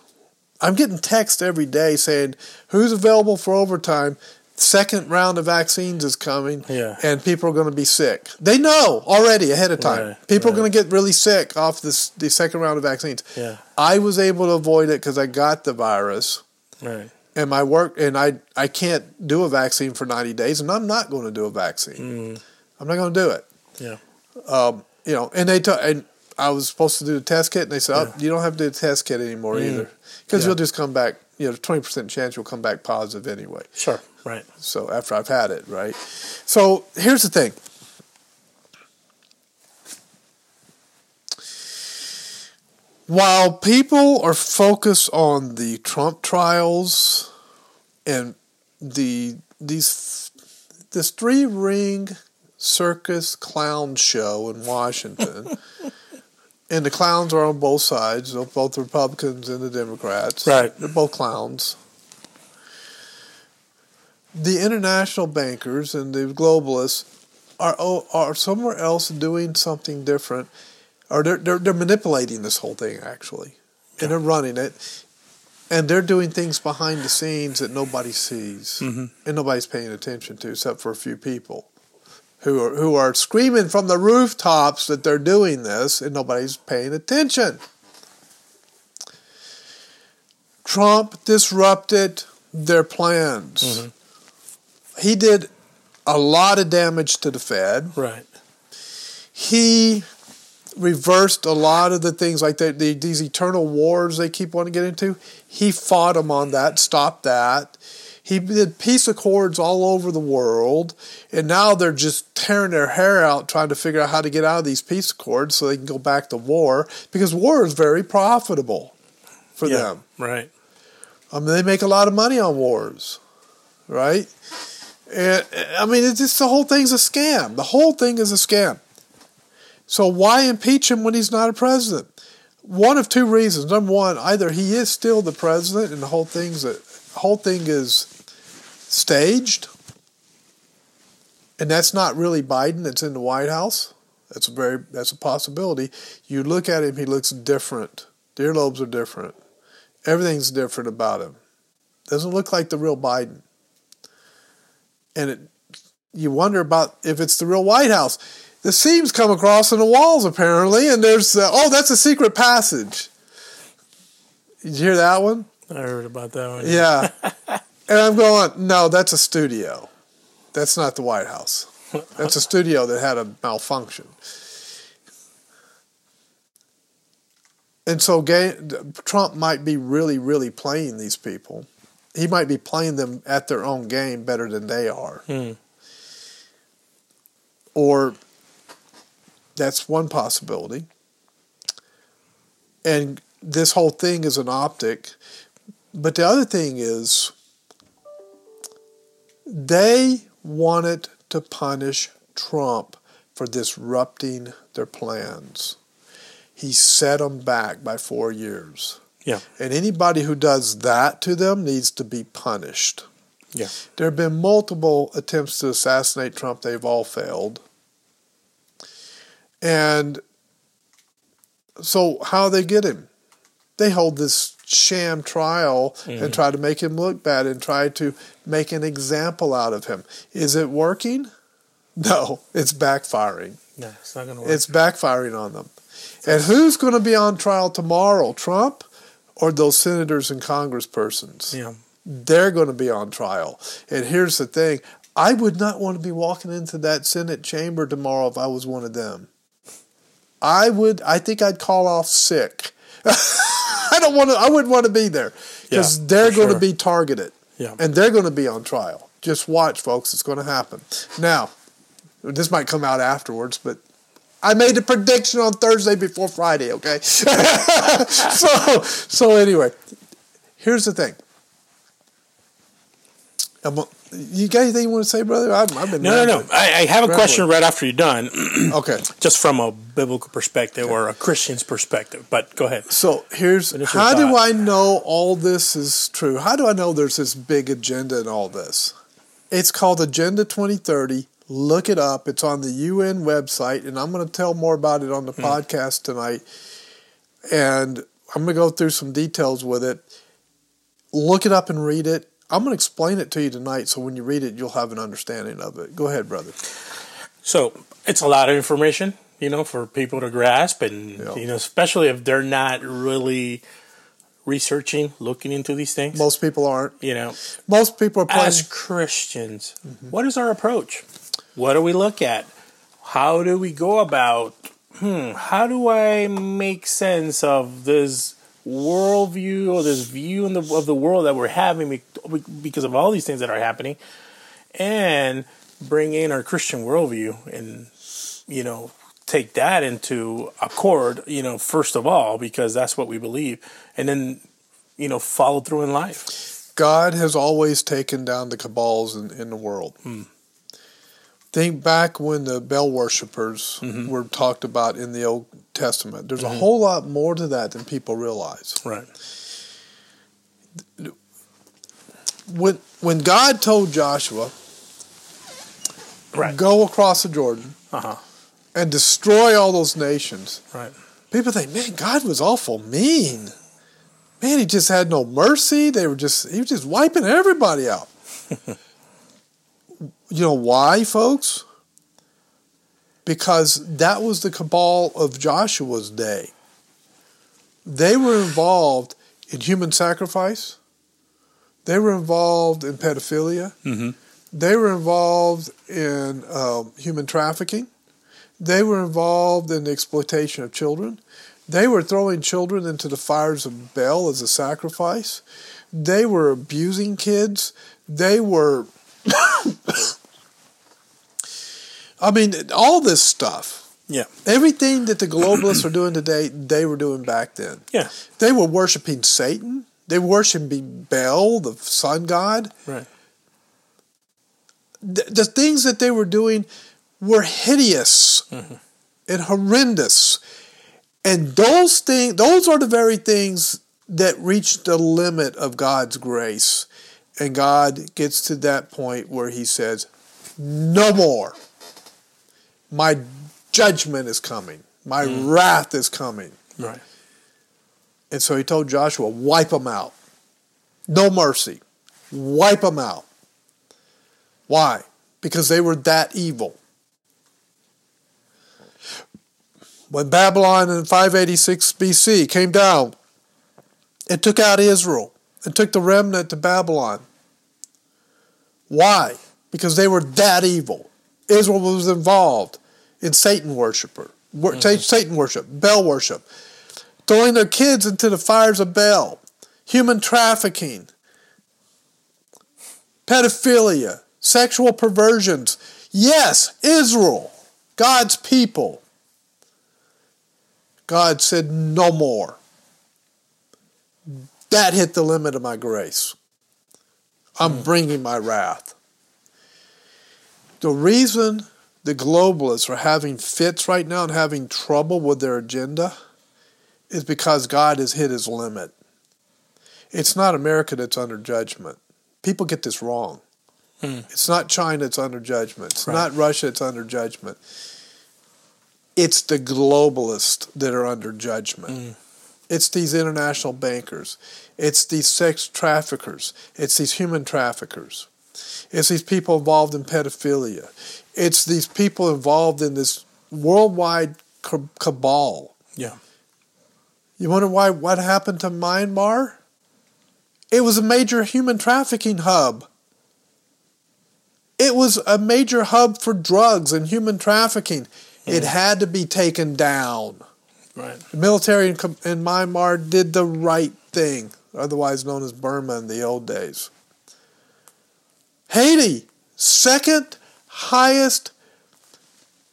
I'm getting texts every day saying who's available for overtime. Second round of vaccines is coming, Yeah. and people are going to be sick. They know already ahead of time. Right, people are going to get really sick off this the second round of vaccines. Yeah. I was able to avoid it because I got the virus, Right. and my work, and I I can't do a vaccine for 90 days, and I'm not going to do a vaccine. I'm not going to do it. Yeah. Um, you know, and they told, and I was supposed to do the test kit, and they said, "Oh, you don't have to do the test kit anymore either, because Yeah. you'll just come back. You know, twenty percent chance you'll come back positive anyway. Sure. Right. So after I've had it, right? So here's the thing. While people are focused on the Trump trials and the these this three ring circus clown show in Washington, and the clowns are on both sides, both the Republicans and the Democrats. Right. They're both clowns. The international bankers and the globalists are oh, are somewhere else doing something different, or they're they're, they're manipulating this whole thing actually, and they're running it, and they're doing things behind the scenes that nobody sees mm-hmm. and nobody's paying attention to except for a few people who are who are screaming from the rooftops that they're doing this and nobody's paying attention. Trump disrupted their plans. Mm-hmm. He did a lot of damage to the Fed. Right. He reversed a lot of the things like the, the, these eternal wars they keep wanting to get into. He fought them on that, stopped that. He did peace accords all over the world, and now they're just tearing their hair out trying to figure out how to get out of these peace accords so they can go back to war because war is very profitable for Yeah. them. Right. I mean, they make a lot of money on wars, right? And I mean, it's just the whole thing's a scam. The whole thing is a scam. So why impeach him when he's not a president? One of two reasons. Number one, either he is still the president, and the whole thing's a whole thing is staged, and that's not really Biden. It's in the White House. That's a very that's a possibility. You look at him; he looks different. The earlobes are different. Everything's different about him. Doesn't look like the real Biden. And it, you wonder about if it's the real White House. The seams come across in the walls apparently, and there's uh, oh, that's a secret passage. Did you hear that one? I heard about that one. Yeah. and I'm going, no, that's a studio. That's not the White House. That's a studio that had a malfunction. And so Trump might be really, really playing these people. He might be playing them at their own game better than they are. Hmm. Or that's one possibility. and this whole thing is an optic. But the other thing is, they wanted to punish Trump for disrupting their plans. He set them back by four years. Yeah. And anybody who does that to them needs to be punished. Yeah. There have been multiple attempts to assassinate Trump, they've all failed. And so, how they get him? They hold this sham trial and mm. try to make him look bad and try to make an example out of him. Is it working? No, it's backfiring. No, it's not going to work. It's backfiring on them. And who's going to be on trial tomorrow? Trump or those senators and congresspersons? yeah. They're going to be on trial. And here's the thing I would not want to be walking into that Senate chamber tomorrow if I was one of them. I would, I think I'd call off sick. I don't want to, I wouldn't want to be there because Yeah, they're going to be targeted Yeah. and they're going to be on trial. Just watch, folks. It's going to happen. Now, this might come out afterwards, but I made a prediction on Thursday before Friday. Okay, so so anyway, here's the thing. I'm, you got anything you want to say, brother? I've, I've been No, no, no. I, I have a question right after you're done, Okay, just from a biblical perspective or a Christian's perspective. But go ahead. so here's how do. I know all this is true? How do I know there's this big agenda in all this? It's called Agenda 2030. Look it up. It's on the UN website, and I'm going to tell more about it on the hmm. podcast tonight. And I'm going to go through some details with it. Look it up and read it. I'm going to explain it to you tonight, so when you read it, you'll have an understanding of it. Go ahead, brother. So it's a lot of information, you know, for people to grasp, and Yeah. you know, especially if they're not really researching, looking into these things. Most people aren't. you know, Most people are playing. as Christians, mm-hmm. what is our approach? What do we look at? How do we go about? Hmm, how do I make sense of this worldview or this view in the, of the world that we're having because of all these things that are happening, and bring in our Christian worldview and you know take that into accord. You know, first of all, because that's what we believe, and then you know follow through in life. God has always taken down the cabals in, in the world. Think back when the Baal worshippers were talked about in the Old Testament. There's a whole lot more to that than people realize. Right. When when God told Joshua, Right. go across the Jordan Uh huh. and destroy all those nations, Right. people think, man, God was awful mean. Man, he just had no mercy. They were just he was just wiping everybody out. you know why, folks? Because that was the cabal of Joshua's day. They were involved in human sacrifice. They were involved in pedophilia. Mhm. They were involved in um, human trafficking. They were involved in the exploitation of children. They were throwing children into the fires of Baal as a sacrifice. They were abusing kids. They were, I mean, all this stuff. Yeah. Everything that the globalists are doing today, they were doing back then. Yeah. They were worshiping Satan. They were worshiping Baal, the sun god. Right. The, the things that they were doing were hideous mm-hmm. and horrendous. And those things, those are the very things that reach the limit of God's grace. And God gets to that point where he says, No more. My judgment is coming. My mm. wrath is coming. Right. And so he told Joshua, wipe them out. No mercy. Wipe them out. Why? Because they were that evil. When Babylon in 586 BC came down and took out Israel and took the remnant to Babylon. Why? Because they were that evil. Israel was involved in Satan worshiper, wor- mm-hmm. Satan worship, Baal worship, throwing their kids into the fires of Baal, human trafficking, pedophilia, sexual perversions. Yes, Israel, God's people. God said, no more. that hit the limit of my grace. I'm mm. bringing my wrath. The reason the globalists are having fits right now and having trouble with their agenda is because God has hit his limit. It's not America that's under judgment. People get this wrong. Hmm. It's not China that's under judgment. It's Right. not Russia that's under judgment. It's the globalists that are under judgment. Hmm. It's these international bankers. It's these sex traffickers. It's these human traffickers. It's these people involved in pedophilia. It's these people involved in this worldwide cabal. Yeah. You wonder why what happened to Myanmar? It was a major human trafficking hub. It was a major hub for drugs and human trafficking. Hmm. It had to be taken down. Right. The military in, in Myanmar did the right thing, otherwise known as Burma in the old days. Haiti, second highest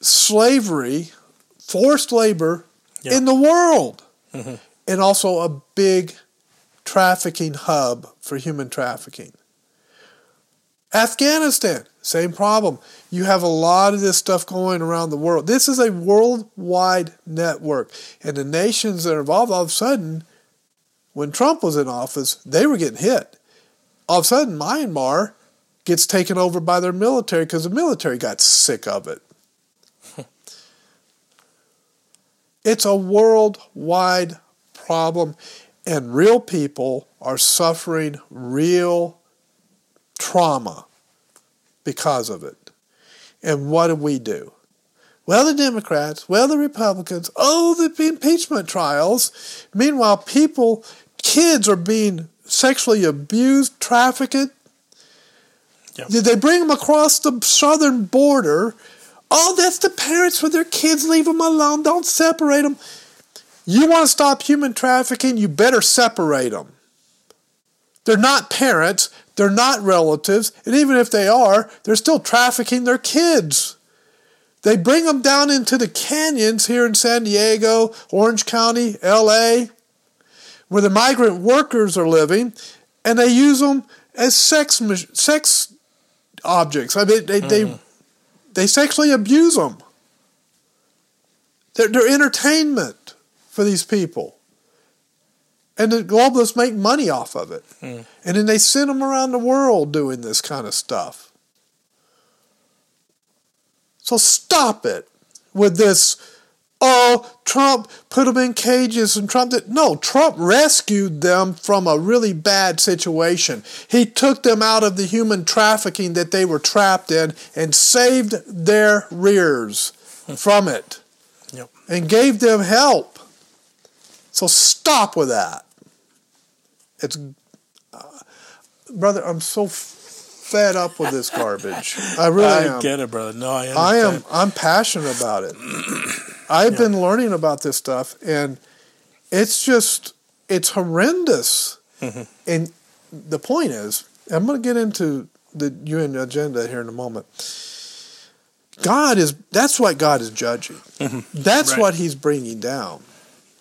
slavery, forced labor Yeah. in the world, mm-hmm. and also a big trafficking hub for human trafficking. Afghanistan, same problem. You have a lot of this stuff going around the world. This is a worldwide network. And the nations that are involved, all of a sudden, when Trump was in office, they were getting hit. All of a sudden, Myanmar gets taken over by their military because the military got sick of it. it's a worldwide problem, and real people are suffering real trauma because of it. And what do we do? Well, the Democrats, well, the Republicans, oh, the impeachment trials. Meanwhile, people, kids are being sexually abused, trafficked. Yep. Did they bring them across the southern border? Oh, that's the parents with their kids. Leave them alone. Don't separate them. You want to stop human trafficking? You better separate them. They're not parents, they're not relatives, and even if they are, they're still trafficking their kids. They bring them down into the canyons here in San Diego, Orange County, LA, where the migrant workers are living, and they use them as sex sex objects. I mean, they they, mm. they sexually abuse them. They're, they're entertainment for these people. And the globalists make money off of it. Mm. And then they send them around the world doing this kind of stuff. So stop it with this, oh, Trump put them in cages and Trump did. No, Trump rescued them from a really bad situation. He took them out of the human trafficking that they were trapped in and saved their rears from it Yep. and gave them help. So stop with that. It's, uh, brother, I'm so fed up with this garbage. I really I am. get it, brother. No, I understand. I am. I'm passionate about it. I've been learning about this stuff, and it's just it's horrendous. Mm-hmm. And the point is, I'm going to get into the UN agenda here in a moment. God is that's what God is judging. Mm-hmm. That's Right. what He's bringing down.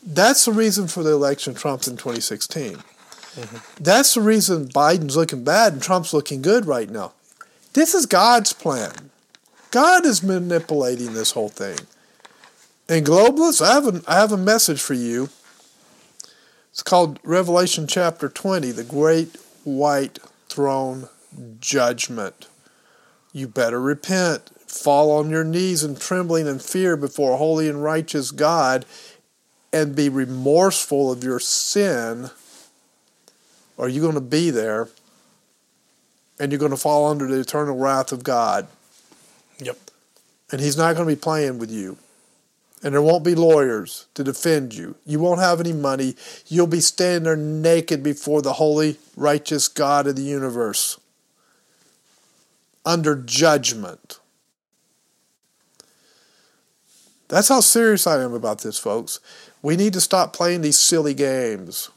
That's the reason for the election Trump in 2016. That's the reason Biden's looking bad and Trump's looking good right now. This is God's plan. God is manipulating this whole thing. And globalists, I have a, I have a message for you. It's called Revelation chapter 20, the great white throne judgment. You better repent, fall on your knees in trembling and fear before a holy and righteous God, and be remorseful of your sin, or you're going to be there and you're going to fall under the eternal wrath of God. Yep. And He's not going to be playing with you. And there won't be lawyers to defend you. You won't have any money. You'll be standing there naked before the holy, righteous God of the universe under judgment. That's how serious I am about this, folks. We need to stop playing these silly games.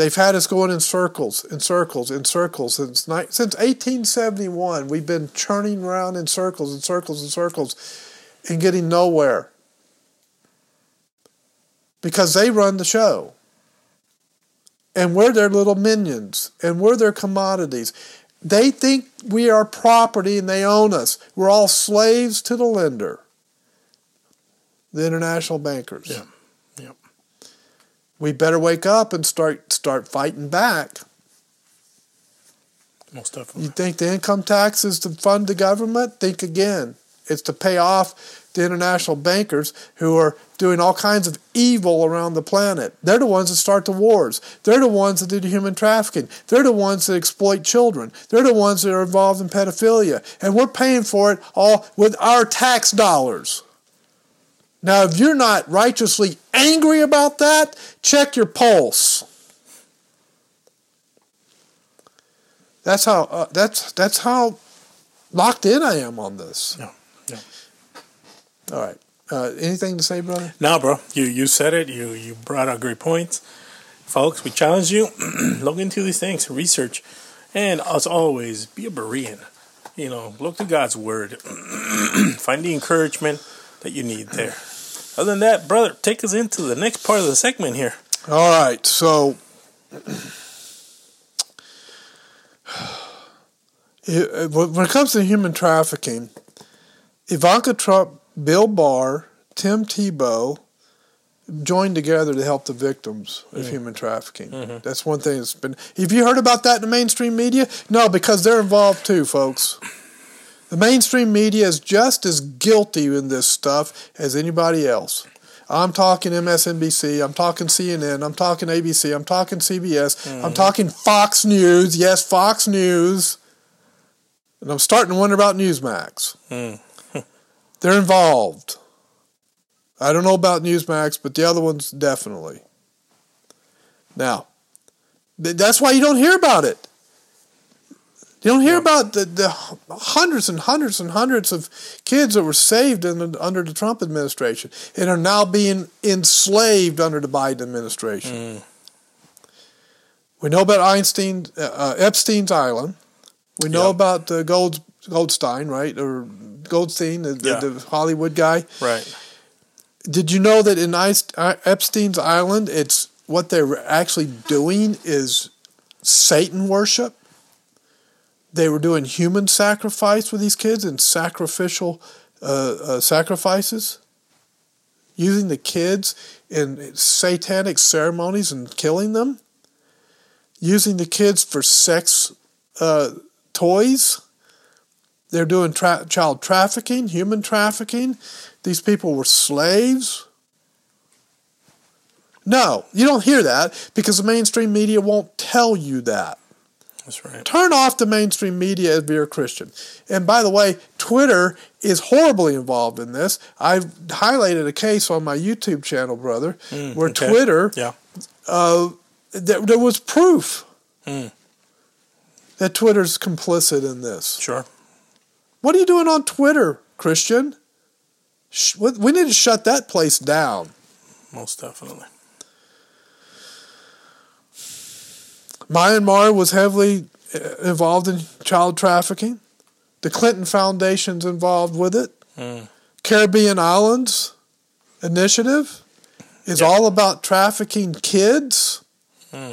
They've had us going in circles, in circles, in circles since ni- since 1871. We've been churning around in circles and circles and circles and getting nowhere because they run the show. and we're their little minions, and we're their commodities. They think we are property and they own us. We're all slaves to the lender, the international bankers. Yeah. We better wake up and start start fighting back. Most definitely. You think the income tax is to fund the government? Think again. It's to pay off the international bankers who are doing all kinds of evil around the planet. They're the ones that start the wars. They're the ones that do the human trafficking. They're the ones that exploit children. They're the ones that are involved in pedophilia. And we're paying for it all with our tax dollars. Now, if you're not righteously angry about that, check your pulse. That's how uh, that's that's how locked in I am on this. Yeah. Yeah. All right. Uh, anything to say, brother? Now, bro, you you said it. You you brought out great points, folks. We challenge you. look into these things, research, and as always, be a Berean. You know, look to God's word. Find the encouragement that you need there. Other than that, brother, take us into the next part of the segment here. All right. So, it- uh, when it comes to human trafficking, Ivanka Trump, Bill Barr, Tim Tebow joined together to help the victims of mm. human trafficking. Mm-hmm. That's one thing that's been. Have you heard about that in the mainstream media? No, because they're involved too, folks. The mainstream media is just as guilty in this stuff as anybody else. I'm talking MSNBC, I'm talking CNN, I'm talking ABC, I'm talking CBS, I'm talking Fox News. Yes, Fox News. And I'm starting to wonder about Newsmax. Hmm. They're involved. I don't know about Newsmax, but the other ones definitely. Now, th- that's why you don't hear about it. You don't hear about the, the hundreds and hundreds and hundreds of kids that were saved in the, under the Trump administration and are now being enslaved under the Biden administration. We know about Einstein, uh, uh, Epstein's Island. We know Yeah. about uh, Gold, Goldstein, right, or Goldstein, the, the- Yeah. the Hollywood guy. Right. Did you know that in uh, Epstein's Island, it's what they're actually doing is Satan worship? They were doing human sacrifice with these kids and sacrificial uh, uh, sacrifices, using the kids in satanic ceremonies and killing them, using the kids for sex uh, toys. They're doing tra- child trafficking, human trafficking. These people were slaves. No, you don't hear that because the mainstream media won't tell you that. That's right. Turn off the mainstream media if you're a Christian. And by the way, Twitter is horribly involved in this. I've highlighted a case on my YouTube channel, brother, where okay. Twitter, Yeah. uh, there, there was proof Mm. that Twitter's complicit in this. Sure. What are you doing on Twitter, Christian? Sh- We need to shut that place down. Most definitely. Myanmar was heavily uh, involved in child trafficking. The Clinton Foundation's involved with it. Hmm. Caribbean Islands Initiative is all about trafficking kids. Hmm.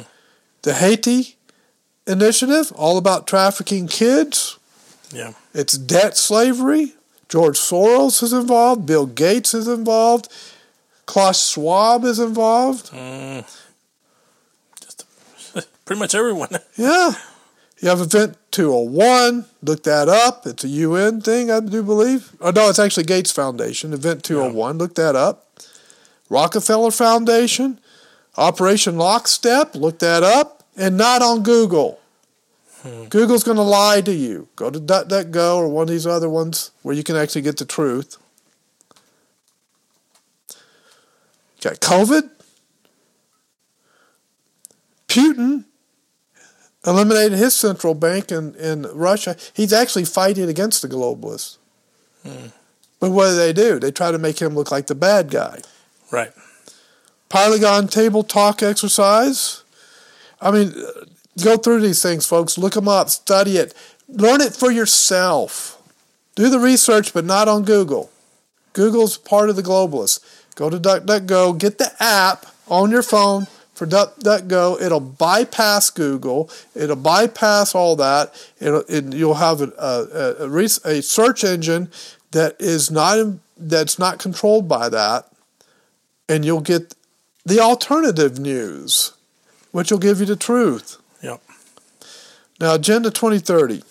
The Haiti Initiative, all about trafficking kids. Yeah. It's debt slavery. George Soros is involved. Bill Gates is involved. Klaus Schwab is involved. Just pretty much everyone. Yeah. You have Event 201. Look that up. It's a UN thing, I do believe. Oh, no, it's actually Gates Foundation. Event 201. Look that up. Rockefeller Foundation. Operation Lockstep. Look that up. And not on Google. Hmm. Google's going to lie to you. Go to DuckDuckGo or one of these other ones where you can actually get the truth. Got COVID. Putin eliminated his central bank in, in Russia. He's actually fighting against the globalists. Hmm. But what do they do? They try to make him look like the bad guy. Right. Polygon table talk exercise. I mean, go through these things, folks. Look them up, study it, learn it for yourself. Do the research, but not on Google. Google's part of the globalists. Go to DuckDuckGo, get the app on your phone, for DuckDuckGo. It'll bypass Google. It'll bypass all that. It'll, it, you'll have a, a, a, a search engine that is not that's not controlled by that, and you'll get the alternative news, which will give you the truth. Yep. Now, Agenda 2030.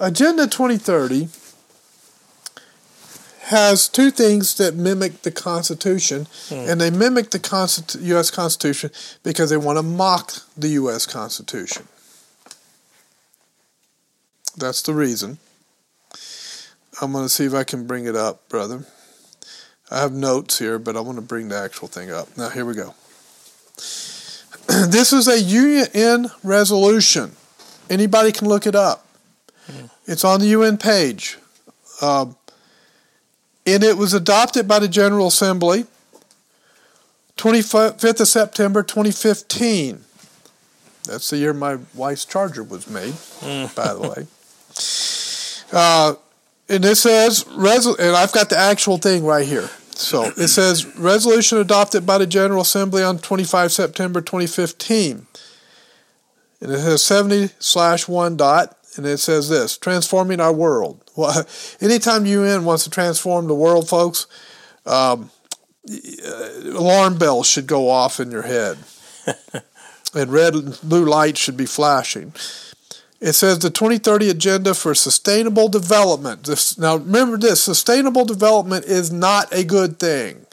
Agenda 2030 has two things that mimic the Constitution, and they mimic the Constitu- U.S. Constitution because they want to mock the U.S. Constitution. That's the reason. I'm going to see if I can bring it up, brother. I have notes here, but I want to bring the actual thing up. Now, here we go. this is a UN resolution. Anybody can look it up. It's on the UN page. Um, and it was adopted by the General Assembly 25th of September 2015. That's the year my wife's charger was made, by the way. Uh, and it says, resol- and I've got the actual thing right here. So it says, resolution adopted by the General Assembly on 25 September 2015. And it has 70 slash 1 dot, and it says this transforming our world. Well, anytime UN wants to transform the world, folks, um, alarm bells should go off in your head, and red and blue lights should be flashing. It says the 2030 Agenda for Sustainable Development. This, now, remember this sustainable development is not a good thing.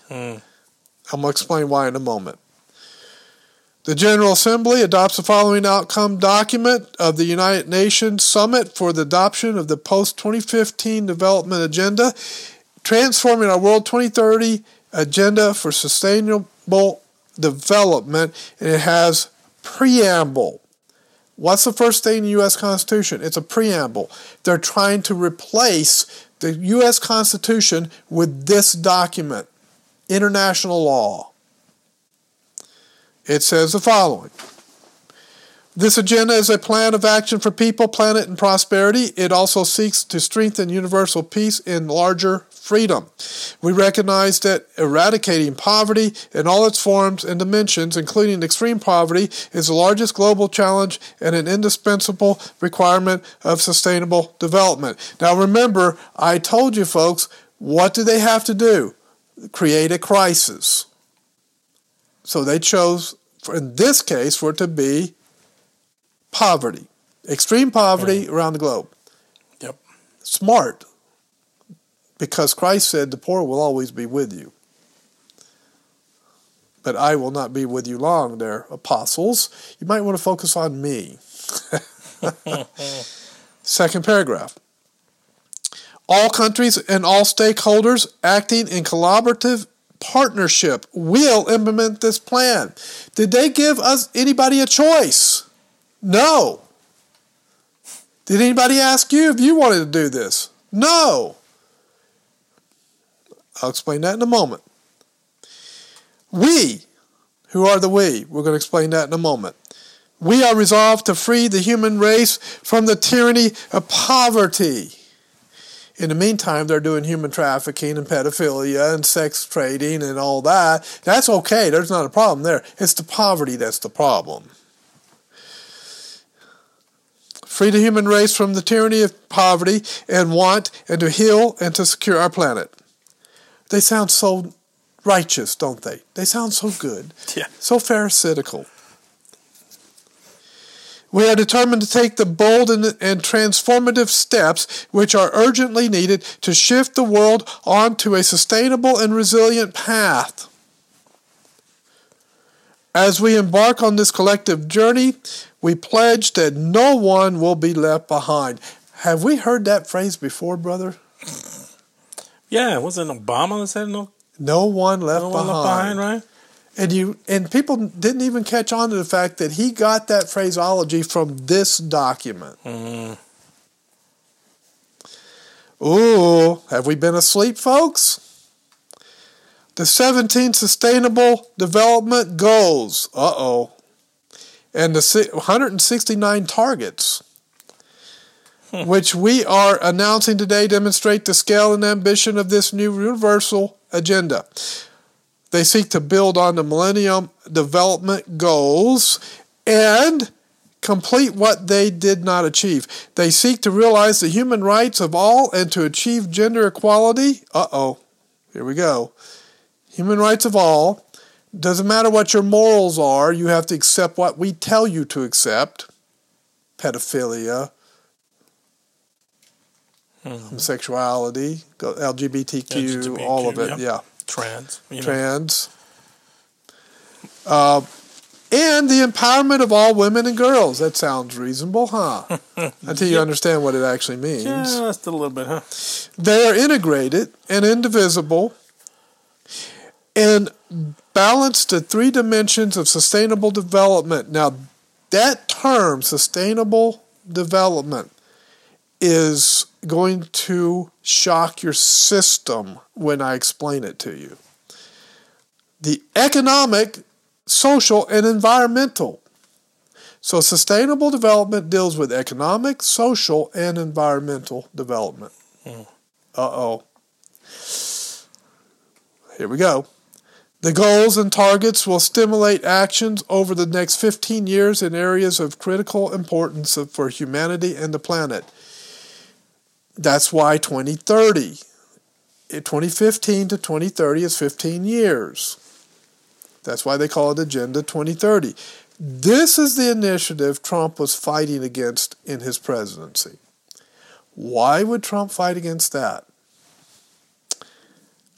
I'm going to explain why in a moment. The General Assembly adopts the following outcome document of the United Nations Summit for the adoption of the post 2015 Development Agenda, transforming our World 2030 Agenda for Sustainable Development, and it has preamble. What's the first thing in the U.S. Constitution? It's a preamble. They're trying to replace the U.S. Constitution with this document, international law. It says the following This agenda is a plan of action for people, planet, and prosperity. It also seeks to strengthen universal peace and larger freedom. We recognize that eradicating poverty in all its forms and dimensions, including extreme poverty, is the largest global challenge and an indispensable requirement of sustainable development. Now, remember, I told you folks, what do they have to do? Create a crisis. So they chose, for, in this case, for it to be poverty, extreme poverty around the globe. Yep. Smart, because Christ said, The poor will always be with you. But I will not be with you long, there, apostles. You might want to focus on me. Second paragraph. All countries and all stakeholders acting in collaborative partnership will implement this plan. Did they give us anybody a choice? No. Did anybody ask you if you wanted to do this? No. I'll explain that in a moment. We, who are the we? We're going to explain that in a moment. We are resolved to free the human race from the tyranny of poverty. In the meantime, they're doing human trafficking and pedophilia and sex trading and all that. That's okay. There's not a problem there. It's the poverty that's the problem. Free the human race from the tyranny of poverty and want, and to heal and to secure our planet. They sound so righteous, don't they? They sound so good. Yeah. So pharisaical. We are determined to take the bold and, and, transformative steps which are urgently needed to shift the world onto a sustainable and resilient path. As we embark on this collective journey, we pledge that no one will be left behind. Have we heard that phrase before, brother? Yeah, wasn't Obama that said no? No one left, No behind. one left behind, right? And you and people didn't even catch on to the fact that he got that phraseology from this document. Ooh, have we been asleep, folks? The 17 Sustainable Development Goals. Uh oh. And the 169 targets, which we are announcing today, demonstrate the scale and ambition of this new universal agenda. They seek to build on the Millennium Development Goals and complete what they did not achieve. They seek to realize the human rights of all and to achieve gender equality. Uh oh, here we go. Human rights of all. Doesn't matter what your morals are, you have to accept what we tell you to accept pedophilia, homosexuality, go- LGBTQ, LGBTQ, all of it. yeah. Yeah. Trans. You know. Trans. Uh, and the empowerment of all women and girls. That sounds reasonable, huh? Until you understand what it actually means. Just a little bit, huh? They are integrated and indivisible and balance the three dimensions of sustainable development. Now, that term, sustainable development, is going to shock your system when I explain it to you. The economic, social, and environmental. So, sustainable development deals with economic, social, and environmental development. Uh oh. Here we go. The goals and targets will stimulate actions over the next 15 years in areas of critical importance for humanity and the planet. That's why 2030, eh, 2015 to 2030 is 15 years. That's why they call it Agenda 2030. This is the initiative Trump was fighting against in his presidency. Why would Trump fight against that?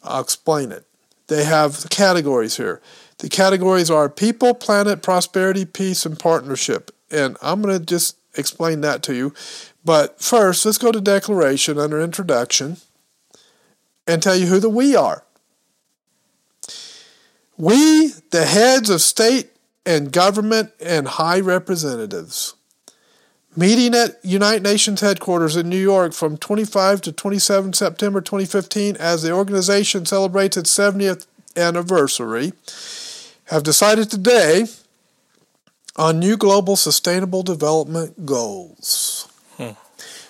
I'll explain it. They have categories here. The categories are people, planet, prosperity, peace, and partnership. And I'm going to just explain that to you. But first, let's go to declaration under introduction and tell you who the we are. We, the heads of state and government and high representatives, meeting at United Nations headquarters in New York from 25 to 27 September 2015 as the organization celebrates its 70th anniversary, have decided today on new global sustainable development goals.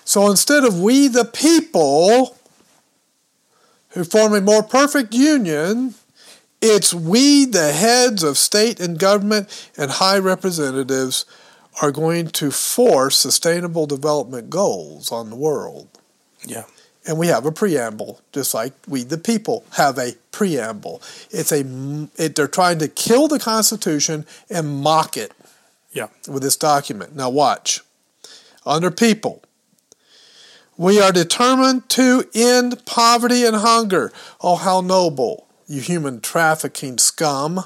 So instead of we the people who form a more perfect union, it's we, the heads of state and government and high representatives, are going to force sustainable development goals on the world. Yeah. And we have a preamble, just like we, the people, have a preamble. It's a, it, they're trying to kill the Constitution and mock it Yeah. with this document. Now, watch. Under people, we are determined to end poverty and hunger. Oh, how noble, you human trafficking scum.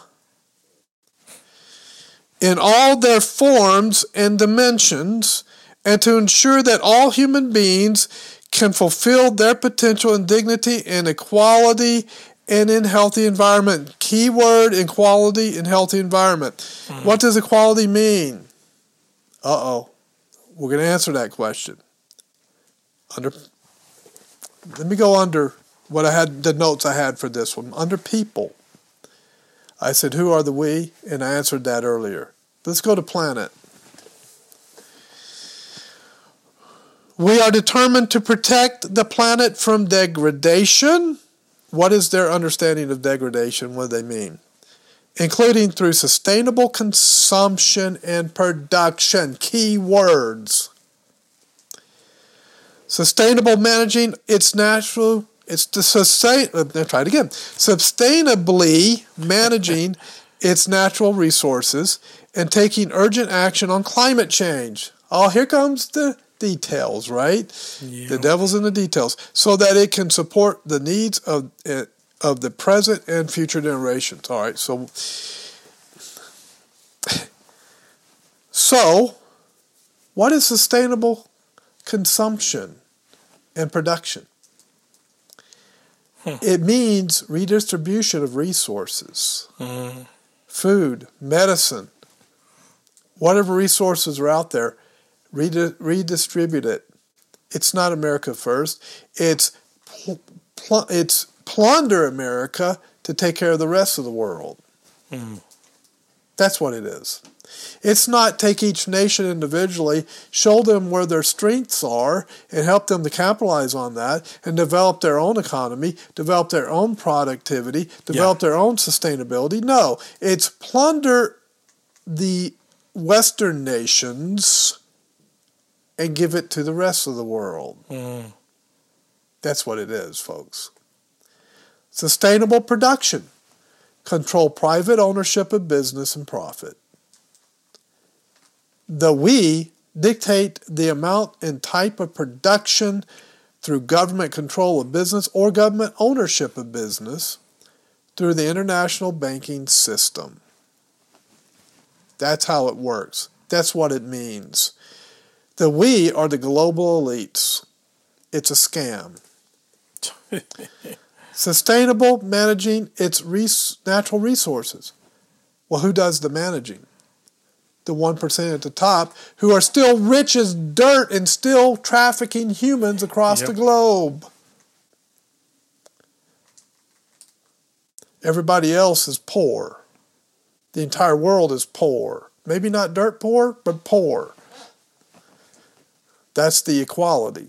In all their forms and dimensions, and to ensure that all human beings can fulfill their potential in dignity and equality and in healthy environment. Keyword equality in healthy environment. What does equality mean? Uh oh. We're going to answer that question. Under Let me go under what I had the notes I had for this one. Under people. I said who are the we and I answered that earlier. Let's go to planet. We are determined to protect the planet from degradation. What is their understanding of degradation? What do they mean? Including through sustainable consumption and production. Key words. Sustainable managing its natural, it's to sustain, uh, try it again. Sustainably managing its natural resources and taking urgent action on climate change. Oh, here comes the details, right? Yeah. The devil's in the details, so that it can support the needs of it, of the present and future generations. All right, so so what is sustainable consumption and production? It means redistribution of resources, food, medicine, whatever resources are out there, redi- redistribute it. It's not America first. It's pl- pl- it's plunder America to take care of the rest of the world. Hmm. That's what it is. It's not take each nation individually, show them where their strengths are, and help them to capitalize on that and develop their own economy, develop their own productivity, develop their own sustainability. No, it's plunder the Western nations and give it to the rest of the world. Mm-hmm. That's what it is, folks. Sustainable production. Control private ownership of business and profit. The we dictate the amount and type of production through government control of business or government ownership of business through the international banking system. That's how it works. That's what it means. The we are the global elites. It's a scam. Sustainable managing its res- natural resources. Well, who does the managing? The 1% at the top who are still rich as dirt and still trafficking humans across Yep. the globe. Everybody else is poor. The entire world is poor. Maybe not dirt poor, but poor. That's the equality.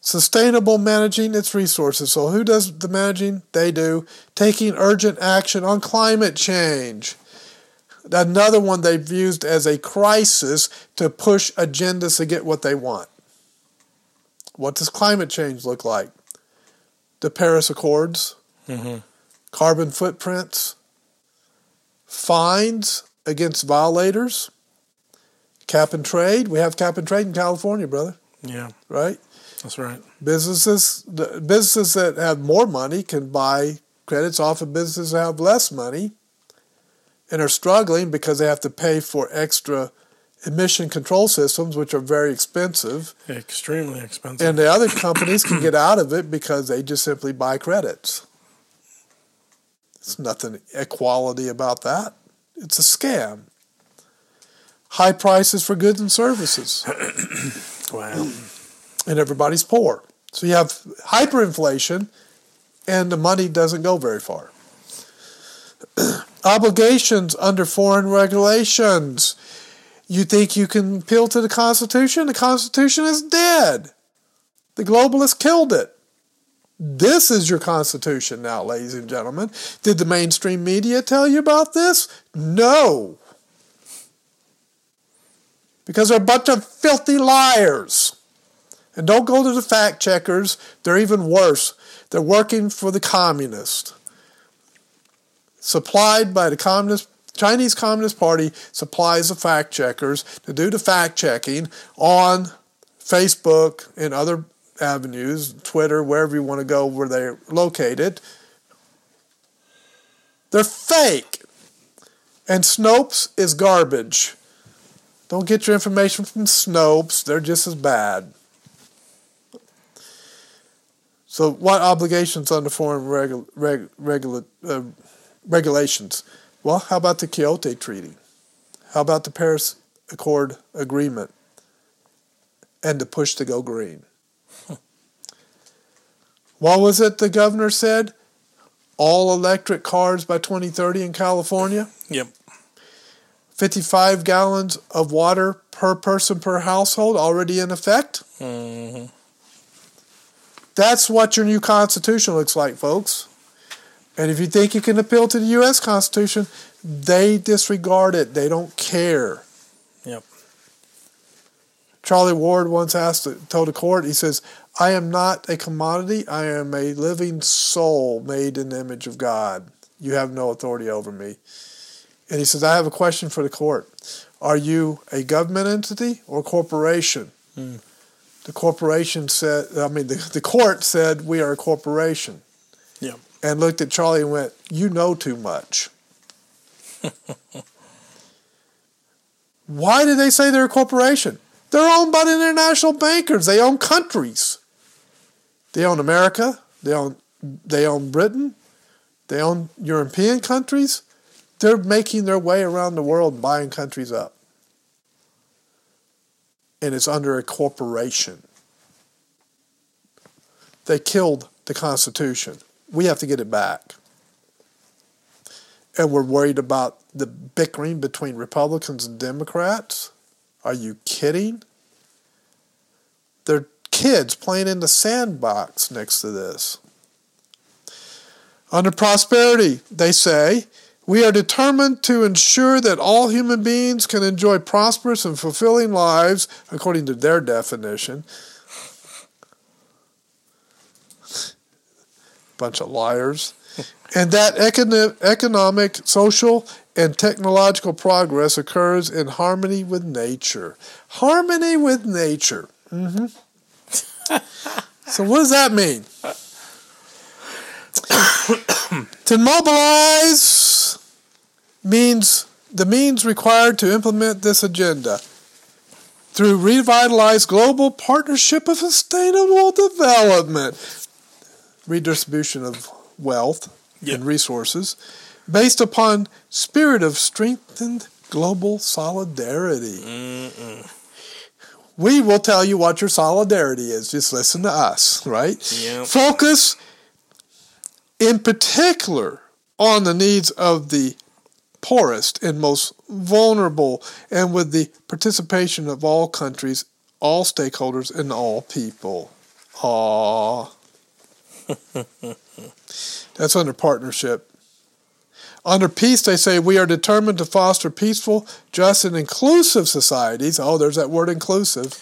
Sustainable managing its resources. So, who does the managing? They do. Taking urgent action on climate change. Another one they've used as a crisis to push agendas to get what they want. What does climate change look like? The Paris Accords, mm-hmm. carbon footprints, fines against violators, cap and trade. We have cap and trade in California, brother, Yeah, right? that's right. Businesses, the businesses that have more money can buy credits off of businesses that have less money and are struggling because they have to pay for extra emission control systems, which are very expensive. Extremely expensive. And the other companies can get out of it because they just simply buy credits. There's nothing equality about that. It's a scam. High prices for goods and services wow. and everybody's poor. So you have hyperinflation, and the money doesn't go very far. Obligations under foreign regulations. You think you can appeal to the Constitution? The Constitution is dead. The globalists killed it. This is your Constitution now, ladies and gentlemen. Did the mainstream media tell you about this? No. Because they're a bunch of filthy liars. And don't go to the fact checkers. They're even worse. They're working for the communist. Supplied by the communist Chinese Communist Party supplies the fact checkers to do the fact checking on Facebook and other avenues, Twitter, wherever you want to go where they're located. They're fake. And Snopes is garbage. Don't get your information from Snopes. They're just as bad. So, what obligations under foreign regu- uh, regulations? Well, how about the Kyoto Treaty? How about the Paris Accord Agreement? And the push to go green. what was it the governor said? All electric cars by 2030 in California? Yep. 55 gallons of water per person per household already in effect. Mm-hmm. That's what your new Constitution looks like, folks. And if you think you can appeal to the U.S. Constitution, they disregard it. They don't care. Yep. Charlie Ward once asked, told a court, he says, I am not a commodity. I am a living soul made in the image of God. You have no authority over me. And he says, I have a question for the court. Are you a government entity or corporation? Hmm. The corporation said, I mean, the, the court said, we are a corporation. Yep. And looked at Charlie and went, You know too much. Why did they say they're a corporation? They're owned by the international bankers. They own countries. They own America. They own they own Britain. They own European countries. They're making their way around the world buying countries up. And it's under a corporation. They killed the Constitution. We have to get it back. and we're worried about the bickering between Republicans and Democrats. Are you kidding? They're kids playing in the sandbox next to this. Under prosperity, they say, we are determined to ensure that all human beings can enjoy prosperous and fulfilling lives, according to their definition. Bunch of liars. and that econo- economic, social, and technological progress occurs in harmony with nature. Harmony with nature. hmm so, what does that mean? to mobilize means the means required to implement this agenda through revitalized global partnership of sustainable development, redistribution of wealth and resources, based upon spirit of strengthened global solidarity. We will tell you what your solidarity is. Just listen to us, right? Yep. Focus in particular on the needs of the poorest and most vulnerable, and with the participation of all countries, all stakeholders, and all people. Aww. That's under partnership. Under peace, they say we are determined to foster peaceful, just, and inclusive societies. Oh, there's that word inclusive.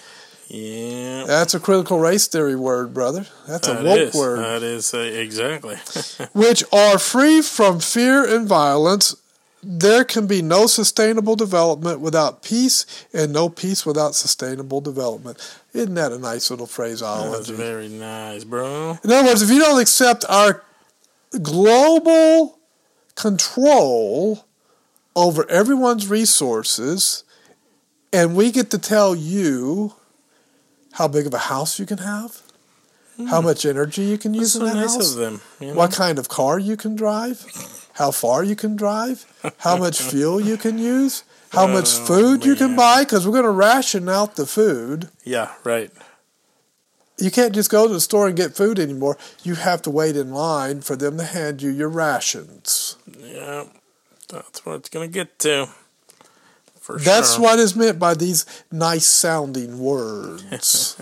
Yeah. That's a critical race theory word, brother. That's a That woke is. word. That is uh, exactly. which are free from fear and violence. There can be no sustainable development without peace, and no peace without sustainable development. Isn't that a nice little phraseology? That's very nice, bro. In other words, if you don't accept our global control over everyone's resources, and we get to tell you how big of a house you can have, how much energy you can use Hmm. That's in so that nice house, them. You know? what kind of car you can drive, how far you can drive, how much fuel you can use, how much Oh, food you can buy, because we're going to ration out the food. Yeah, right. You can't just go to the store and get food anymore. You have to wait in line for them to hand you your rations. Yeah, that's what it's gonna get to. For That's sure. what is meant by these nice sounding words.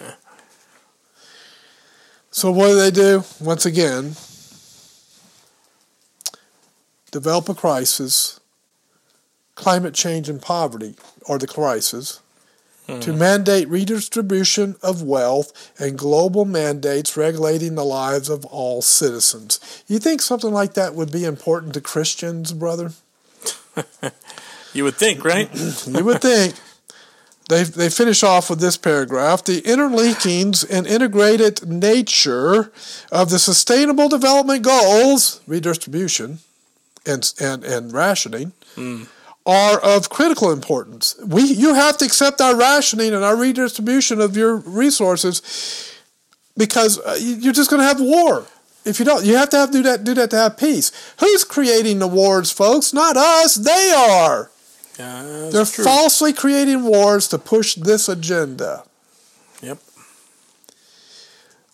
so, what do they do? Once again, develop a crisis, climate change and poverty are the crisis, to mm-hmm. mandate redistribution of wealth and global mandates regulating the lives of all citizens. You think something like that would be important to Christians, brother? You would think, right? You would think. They, they finish off with this paragraph the interlinkings and integrated nature of the sustainable development goals, redistribution and, and, and rationing, are of critical importance. We, you have to accept our rationing and our redistribution of your resources because uh, you- you're just going to have war. If you don't, you have to have do that do that to have peace. Who's creating the wars, folks? Not us. They are. Yeah, They're true. falsely creating wars to push this agenda.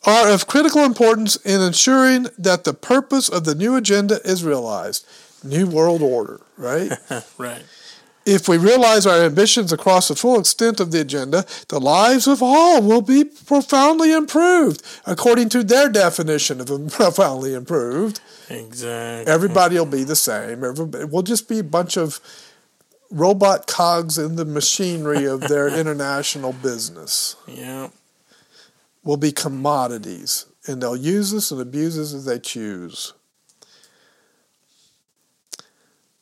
Are of critical importance in ensuring that the purpose of the new agenda is realized. New world order, right? Right. if we realize our ambitions across the full extent of the agenda, the lives of all will be profoundly improved, according to their definition of profoundly improved. Exactly. Everybody will be the same. Everybody, we'll just be a bunch of robot cogs in the machinery of their international business. Yeah. We'll be commodities, and they'll use us and abuse us as they choose.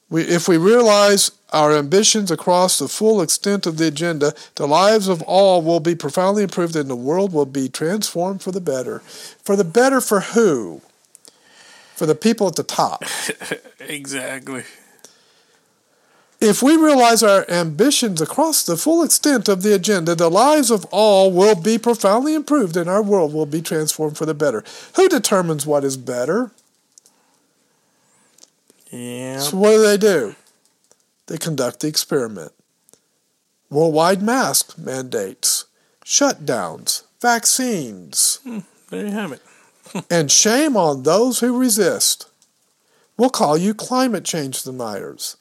We, if we realize our ambitions across the full extent of the agenda, the lives of all will be profoundly improved and the world will be transformed for the better. For the better for who? For the people at the top. Exactly. If we realize our ambitions across the full extent of the agenda, the lives of all will be profoundly improved and our world will be transformed for the better. Who determines what is better? Yeah. So, what do they do? They conduct the experiment. Worldwide mask mandates, shutdowns, vaccines, hmm, There you have it. and shame on those who resist. We'll call you climate change deniers.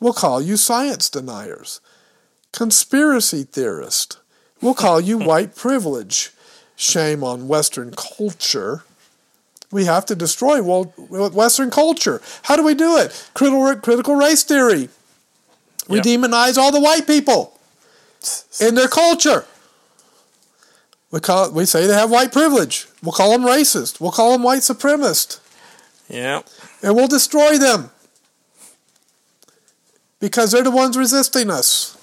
We'll call you science deniers. Conspiracy theorist. We'll call you white privilege. Shame on Western culture. We have to destroy Western culture. How do we do it? Critical, critical race theory. We Yep. demonize all the white people in their culture. We call we say they have white privilege. We'll call them racist. We'll call them white supremacist, Yeah. and we'll destroy them because they're the ones resisting us.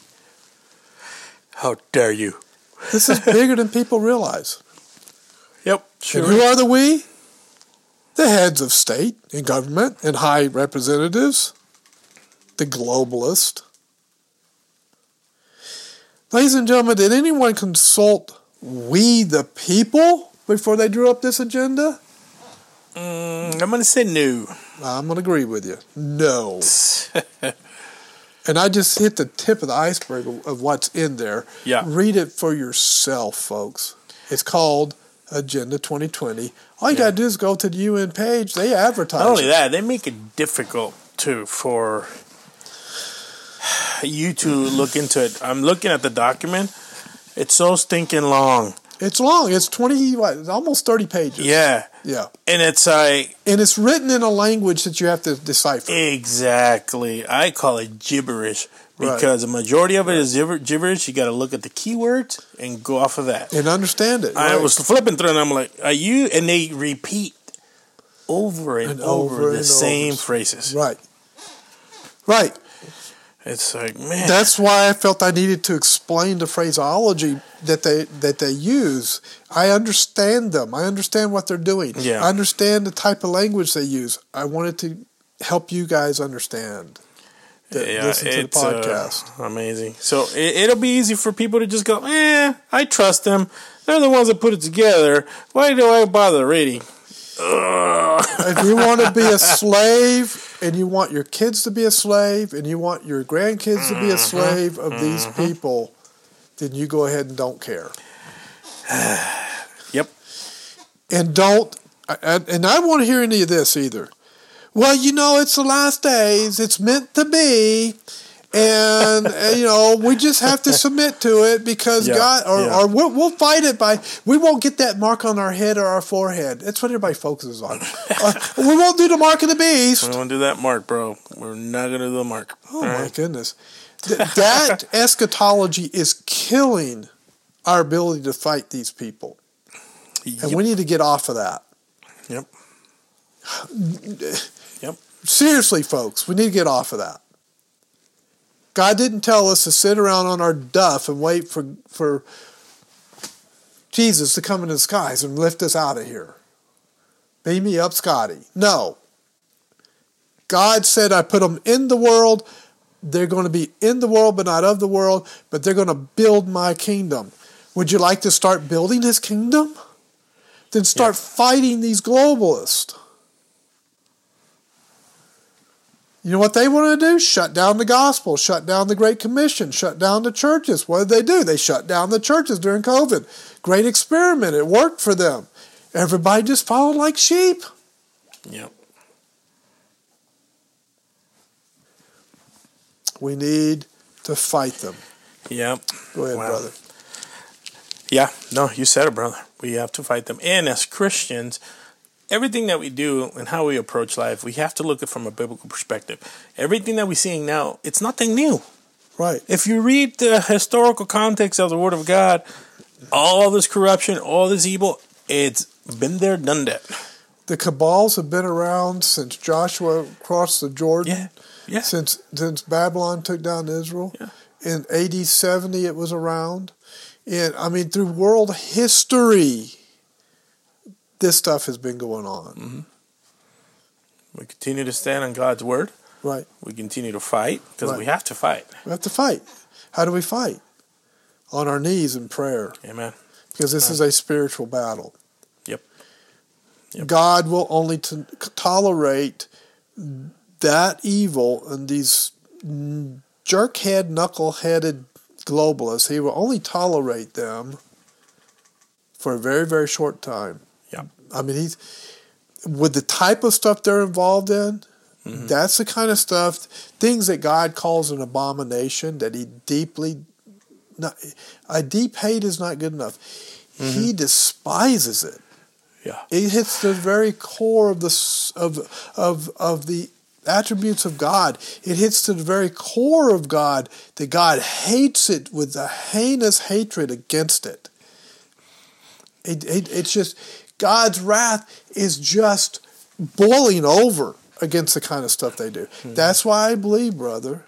How dare you? This is bigger than people realize. Yep. And who are the we? The heads of state and government and high representatives, the globalist. Ladies and gentlemen, did anyone consult we the people before they drew up this agenda? Mm, I'm going to say no. I'm going to agree with you. No. and I just hit the tip of the iceberg of, of what's in there. Yeah. Read it for yourself, folks. It's called Agenda 2020. All you got to do is go to the UN page. They advertise. Not only it. that, they make it difficult too for you to look into it. I'm looking at the document. It's so stinking long. It's long. It's 20, what, it's almost 30 pages. Yeah. Yeah. And it's like And it's written in a language that you have to decipher. exactly. I call it gibberish Right. because the majority of it is gibber- gibberish. You got to look at the keywords and go off of that. and understand it. I was flipping through and I'm like, "Are you?" And they repeat over and, And over, over the and same over. phrases. Right. Right. It's like, man, That's why I felt I needed to explain the phraseology that they that they use. I understand them. I understand what they're doing. Yeah. I understand the type of language they use. I wanted to help you guys understand. That yeah, listen to the uh, podcast. amazing. So it, it'll be easy for people to just go, "Eh, I trust them. They're the ones that put it together. Why do I bother reading?" If you want to be a slave and you want your kids to be a slave and you want your grandkids to be Mm-hmm. a slave of these people, then you go ahead and don't care. Yep. and don't and, and I won't hear any of this either. Well, you know, it's the last days. It's meant to be. And, uh, you know, we just have to submit to it because Yeah, God, or, yeah. or we'll, we'll fight it by, we won't get that mark on our head or our forehead. That's what everybody focuses on. Uh, we won't do the mark of the beast. We won't do that mark, bro. We're not gonna do the mark. Oh, All my right? goodness. Th- that eschatology is killing our ability to fight these people. And we need to get off of that. Yep. Yep. Seriously, folks, we need to get off of that. God didn't tell us to sit around on our duff and wait for, for Jesus to come in the skies and lift us out of here. Beam me up, Scotty. No. God said, I put them in the world. They're going to be in the world, but not of the world, but they're going to build my kingdom. Would you like to start building his kingdom? Then start fighting these globalists. You know what they want to do? Shut down the gospel, shut down the Great Commission, shut down the churches. What did they do? They shut down the churches during COVID. Great experiment. It worked for them. Everybody just followed like sheep. Yep. We need to fight them. Yep. Go ahead, Wow. brother. Yeah, no, you said it, brother. We have to fight them. And as Christians, everything that we do and how we approach life, we have to look at it from a biblical perspective. Everything that we're seeing now, it's nothing new. Right. If you read the historical context of the Word of God, all this corruption, all this evil, it's been there, done that. The cabals have been around since Joshua crossed the Jordan. Yeah, yeah. Since since Babylon took down Israel. Yeah. In AD 70 it was around. And I mean through world history this stuff has been going on. Mm-hmm. We continue to stand on God's Word. Right. We continue to fight because Right. we have to fight. We have to fight. How do we fight? On our knees in prayer. Amen. Because this is a spiritual battle. Yep. Yep. God will only to tolerate that evil and these jerkhead, knuckle-headed globalists. He will only tolerate them for a very, very short time. I mean, he's with the type of stuff they're involved in. Mm-hmm. That's the kind of stuff, things that God calls an abomination that He deeply, not, a deep hate is not good enough. He mm-hmm. despises it. Yeah. It hits the very core of the of of of the attributes of God. It hits to the very core of God that God hates it with a heinous hatred against it. It, it it's just God's wrath is just boiling over against the kind of stuff they do. Mm-hmm. That's why I believe, brother,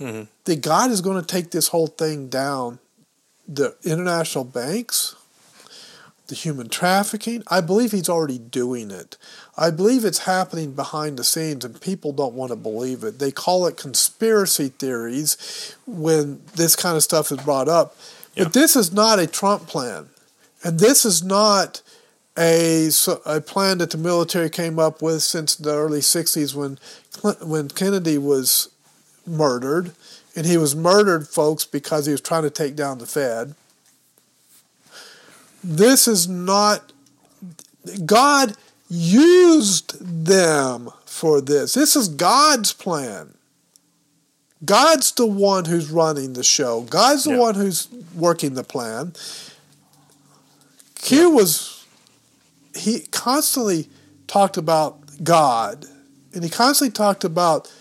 mm-hmm. that God is going to take this whole thing down. The international banks, the human trafficking. I believe he's already doing it. I believe it's happening behind the scenes and people don't want to believe it. They call it conspiracy theories when this kind of stuff is brought up. But this is not a Trump plan. And this is not a, a plan that the military came up with since the early 60s when, when Kennedy was murdered. And he was murdered, folks, because he was trying to take down the Fed this is not God used them for this. This is God's plan. God's the one who's running the show. God's the Yeah. one who's working the plan. Q was he constantly talked about God and he constantly talked about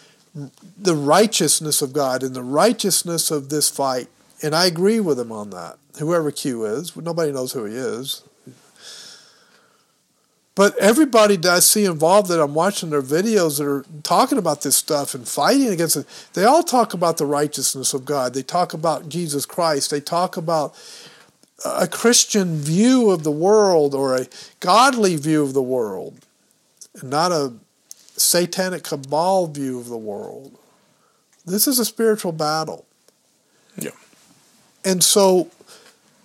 the righteousness of God and the righteousness of this fight. And I agree with him on that. Whoever Q is, nobody knows who he is. But everybody that I see involved that I'm watching their videos that are talking about this stuff and fighting against it, they all talk about the righteousness of God. They talk about Jesus Christ. They talk about a Christian view of the world or a godly view of the world, and not a satanic cabal view of the world. This is a spiritual battle. Yeah. And so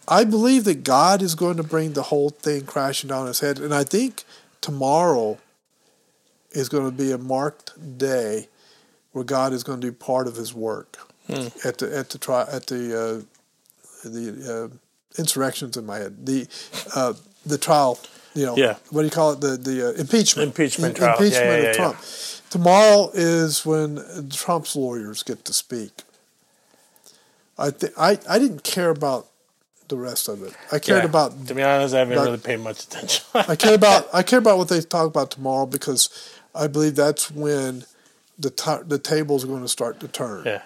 I believe that God is going to bring the whole thing crashing down his head. And I think tomorrow is going to be a marked day where God is going to do part of his work at the at the tri- at the uh, the uh, insurrections in my head. The uh, the trial, you know, Yeah. what do you call it? The the uh, impeachment. Impeachment trial. Impeachment yeah, of yeah, yeah. Trump. Tomorrow is when Trump's lawyers get to speak. I th- I I didn't care about the rest of it. I cared about To be honest, I haven't but- really paid much attention. I care about I care about what they talk about tomorrow because I believe that's when the ta- the tables are going to start to turn, yeah.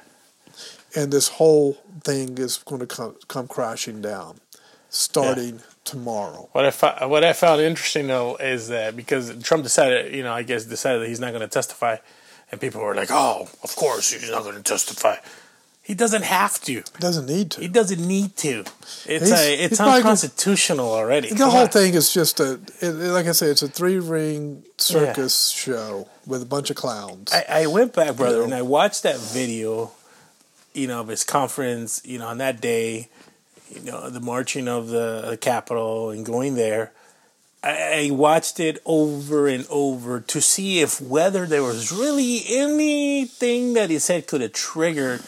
And this whole thing is going to come come crashing down, starting tomorrow. What I fo- what I found interesting though is that because Trump decided, you know, I guess decided that he's not going to testify, and people were like, "Oh, of course he's not going to testify." He doesn't have to. Doesn't need to. He doesn't need to. It's He's- a, it's probably gonna- unconstitutional already. The Come whole on. thing is just a, it, like I say, it's a three ring circus show with a bunch of clowns. I, I went back, brother, know? and I watched that video, you know, of his conference, you know, on that day, you know, the marching of the, Capitol and going there. I, I watched it over and over to see if whether there was really anything that he said could have triggered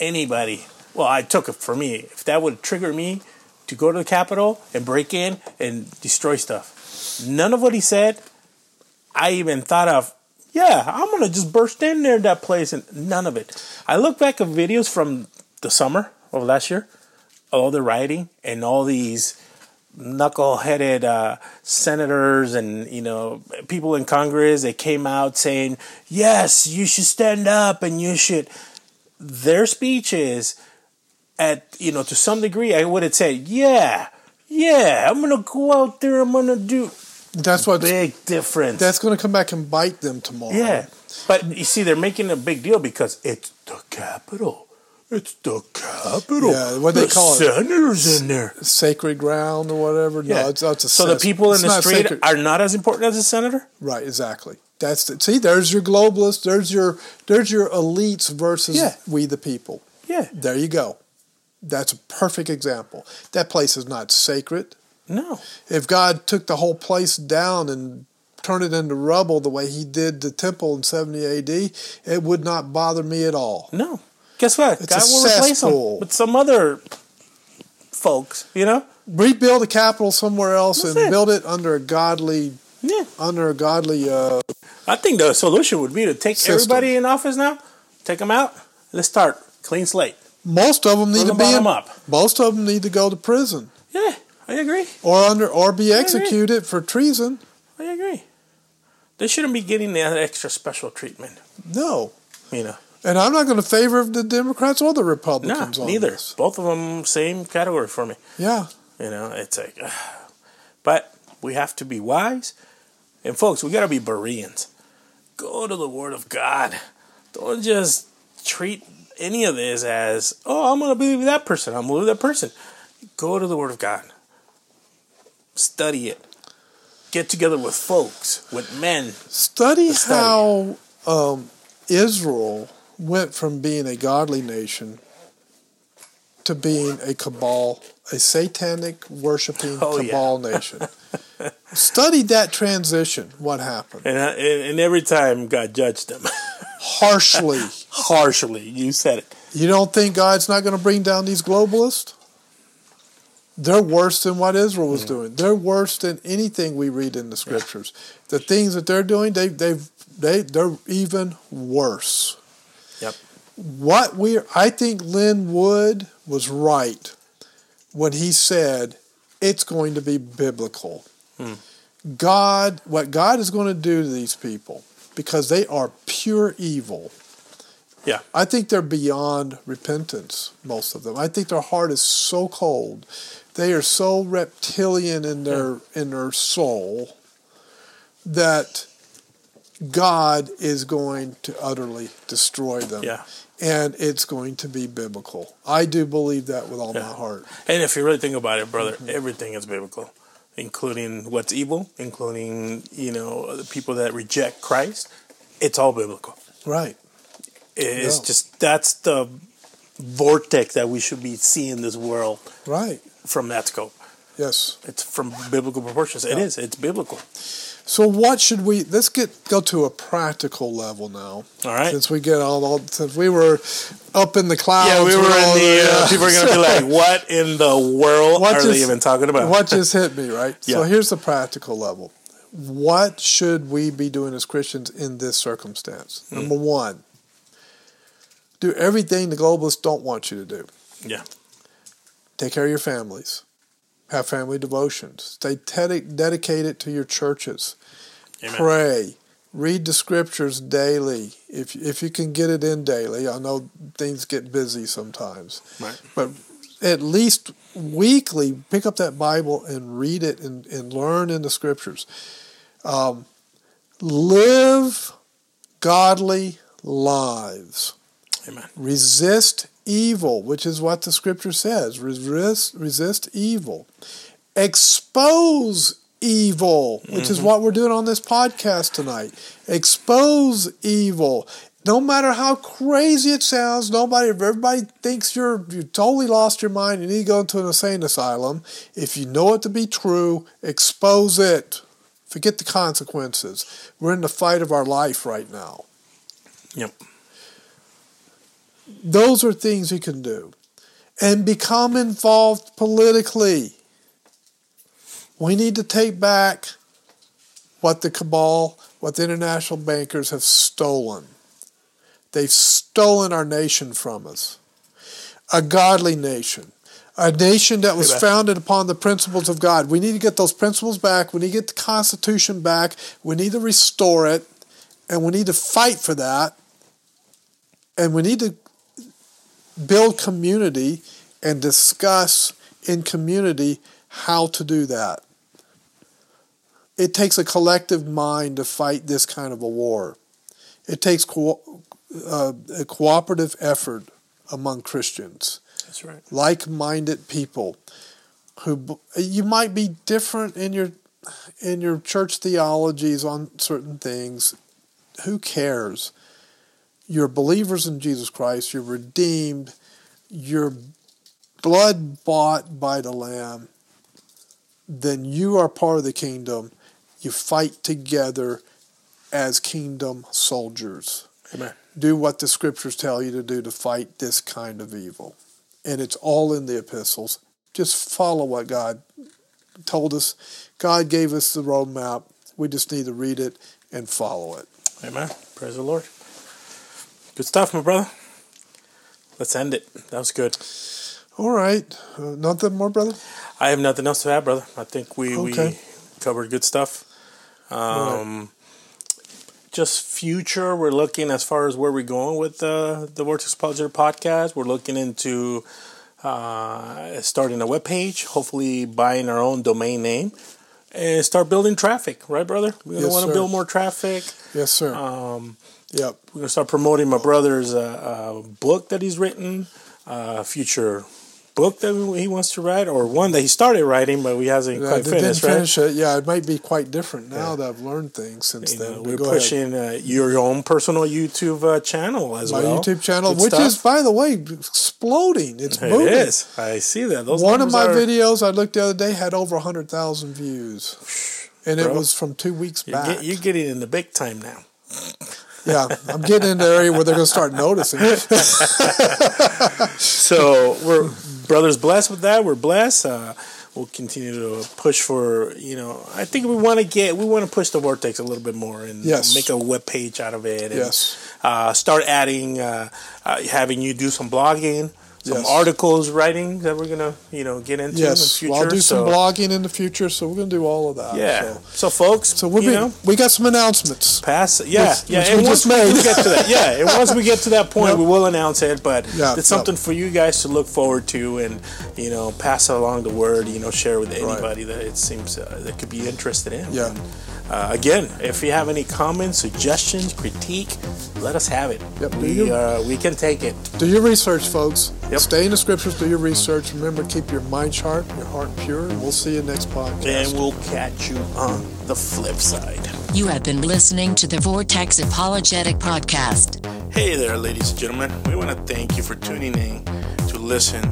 anybody. Well, I took it for me. If that would trigger me to go to the Capitol and break in and destroy stuff. None of what he said I even thought of, yeah, I'm gonna just burst in there that place, and none of it. I look back at videos from the summer of last year, all the rioting and all these knuckle-headed uh, senators and you know people in Congress. They came out saying, "Yes, you should stand up and you should." Their speeches, at you know, to some degree, I would have said, "Yeah, yeah, I'm gonna go out there. I'm gonna do." That's what Big difference. that's going to come back and bite them tomorrow. Yeah, but you see, they're making a big deal because it's the Capitol. It's the Capitol. Yeah, what they the call it. senators in there. sacred ground or whatever. Yeah. No, it's, oh, it's a so the people in it's the street sacred- are not as important as a senator. right. Exactly. That's the, see. There's your globalists. There's your there's your elites versus Yeah. we the people. Yeah, There you go. That's a perfect example. That place is not sacred. No, If God took the whole place down and turned it into rubble the way He did the temple in 70 AD, it would not bother me at all. no. Guess what? It's God will replace them with some other folks. You know? Rebuild a capital somewhere else That's and it. build it under a godly Yeah. under a godly uh, I think the solution would be to take System. everybody in office now, take them out. Let's start clean slate. Most of them need From to the be in, up. most of them need to go to prison Yeah, I agree. or under or be executed for treason. I agree. They shouldn't be getting that extra special treatment. No. You know, And I'm not going to favor the Democrats or the no, Republicans on neither. this. Both of them same category for me. Yeah. You know, it's like, but we have to be wise, and folks, we got to be Bereans. Go to the Word of God. Don't just treat any of this as, oh, I'm going to believe that person. I'm going to believe that person. Go to the Word of God. Study it. Get together with folks, with men. Study, study. how um, Israel went from being a godly nation to being a cabal, a satanic worshiping Oh, yeah. cabal nation. Study that transition, what happened. And, I- and, and every time God judged them Harshly. harshly. You said it. You don't think God's not going to bring down these globalists? They're worse than what Israel was mm. doing. They're worse than anything we read in the scriptures. The things that they're doing, they they've they they're even worse. Yep. What we I think Lin Wood was right when he said it's going to be biblical. Hmm. God, what God is going to do to these people because they are pure evil. Yeah. I think they're beyond repentance, most of them. I think their heart is so cold. They are so reptilian in their in their soul that God is going to utterly destroy them. Yeah. And it's going to be biblical. I do believe that with all Yeah. my heart. And if you really think about it, brother, Mm-hmm. everything is biblical, including what's evil, including you know the people that reject Christ. It's all biblical. Right. It's Yeah. just that's the vortex that we should be seeing this world Right. From that scope. Yes. It's from biblical proportions. It is. It's biblical. So what should we let's get go to a practical level now. All right. Since we get all, all since we were up in the clouds. yeah, we were in all the. Uh, people are gonna be like, "What in the world What are they just- even talking about?" what just hit me, right? So here's the practical level. What should we be doing as Christians in this circumstance? Hmm. Number one, do everything the globalists don't want you to do. Yeah. Take care of your families. Have family devotions. Stay dedi- dedicated to your churches. Amen. Pray. Read the scriptures daily. If if you can get it in daily. I know things get busy sometimes. Right. But at least weekly, pick up that Bible and read it and, and learn in the scriptures. Um, live godly lives. Amen. Resist evil, which is what the scripture says. Resist, resist evil. Expose evil, which is mm-hmm. what we're doing on this podcast tonight. Expose evil. No matter how crazy it sounds, nobody, if everybody thinks you're you totally lost your mind, and you need to go into an insane asylum. If you know it to be true, expose it. Forget the consequences. We're in the fight of our life right now Yep. Those are things you can do. And become involved politically. We need to take back what the cabal what the international bankers have stolen. They've stolen our nation from us. A godly nation. A nation that was founded upon the principles of god. We need to get those principles back. We need to get the constitution back. We need to restore it. And we need to fight for that. And we need to build community and discuss in community how to do that. It takes a collective mind to fight this kind of a war. It takes co- uh, a cooperative effort among Christians, That's right. like-minded people who you might be different in your in your church theologies on certain things. Who cares? You're believers in Jesus Christ. You're redeemed. You're blood bought by the Lamb. Then you are part of the kingdom. You fight together as kingdom soldiers. Amen. Do what the scriptures tell you to do to fight this kind of evil. And it's all in the epistles. Just follow what God told us. God gave us the roadmap. We just need to read it and follow it. Amen. Praise the Lord. Good stuff, my brother. Let's end it. That was good. All right. Uh, nothing more, brother? I have nothing else to add, brother. I think we, Okay. we covered good stuff. Um, Just future, we're looking as far as where we're going with the the Vortex Apologetic podcast. We're looking into uh, starting a webpage, hopefully buying our own domain name, and start building traffic. Right, brother? We Yes, want to build more traffic. Yes, sir. Um, yep. we're gonna start promoting my brother's uh, uh, book that he's written, uh, future book that he wants to write, or one that he started writing, but we hasn't Yeah, quite they didn't finished. Right? it. Yeah, it might be quite different now that I've learned things since You then. know, we're pushing uh, your own personal YouTube uh, channel as my well. YouTube channel, Good which stuff. is, by the way, exploding. It's It moving. is. I see that. Those One of my are- videos I looked the other day had over 100,000 views. And it was from two weeks You're, back. get, you're getting in the big time now. Yeah, I'm getting in the area where they're going to start noticing. So we're brothers blessed with that. We're blessed. Uh, we'll continue to push for you know. I think we want to get we want to push the vortex a little bit more and Yes. make a web page out of it. And, Yes. Uh, start adding, uh, uh, having you do some blogging, some Yes. articles writing that we're gonna you know get into in the future. well, I'll do so, some blogging in the future, so we're going to do all of that. Yeah. So, So, folks, so we'll be, know, we got some announcements. Pass, yeah, Which- yeah. which and we once just we made. do get to that, yeah, and once we get to that point, Yep. we will announce it. But Yeah, it's yep. something for you guys to look forward to, and you know, pass along the word. You know, share with anybody that it seems uh, that could be interested in. Yeah. And, uh, again, if you have any comments, suggestions, critique, let us have it. Yep, do We you- uh, we can take it. Do your research, folks. Yep. Stay in the scriptures, do your research. Remember, keep your mind sharp, your heart pure. We'll see you next podcast. And we'll catch you on the flip side. You have been listening to the Vortex Apologetic Podcast. Hey there, ladies and gentlemen. We want to thank you for tuning in to listen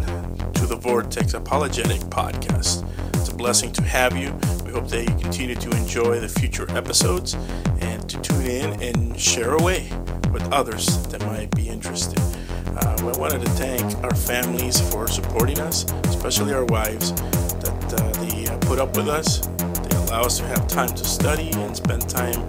to the Vortex Apologetic Podcast. It's a blessing to have you. We hope that you continue to enjoy the future episodes and to tune in and share away with others that might be interested. Uh, we wanted to thank our families for supporting us, especially our wives, that uh, they uh, put up with us. They allow us to have time to study and spend time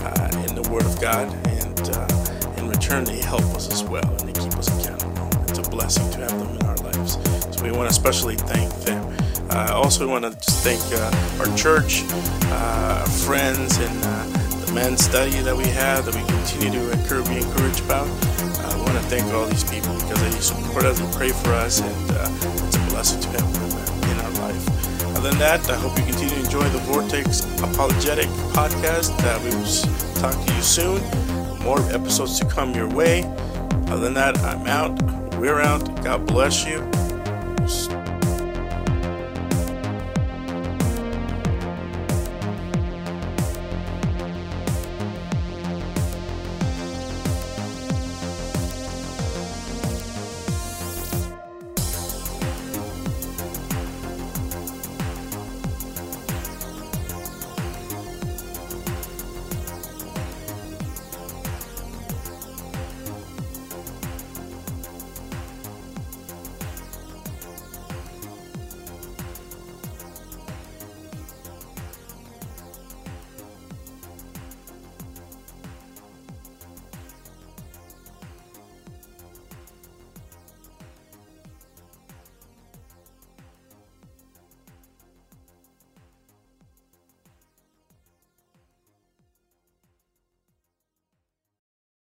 uh, in the Word of God, and uh, in return, they help us as well and they keep us accountable. It's a blessing to have them in our lives. So we want to especially thank them. Uh, also we want to just thank uh, our church, uh, friends, and uh, the men's study that we have that we continue to encourage, be encouraged about. I want to thank all these people because they support us and pray for us, and uh, it's a blessing to have them in our life. Other than that, I hope you continue to enjoy the Vortex Apologetic podcast. We will talk to you soon. More episodes to come your way. Other than that, I'm out. We're out. God bless you podcast.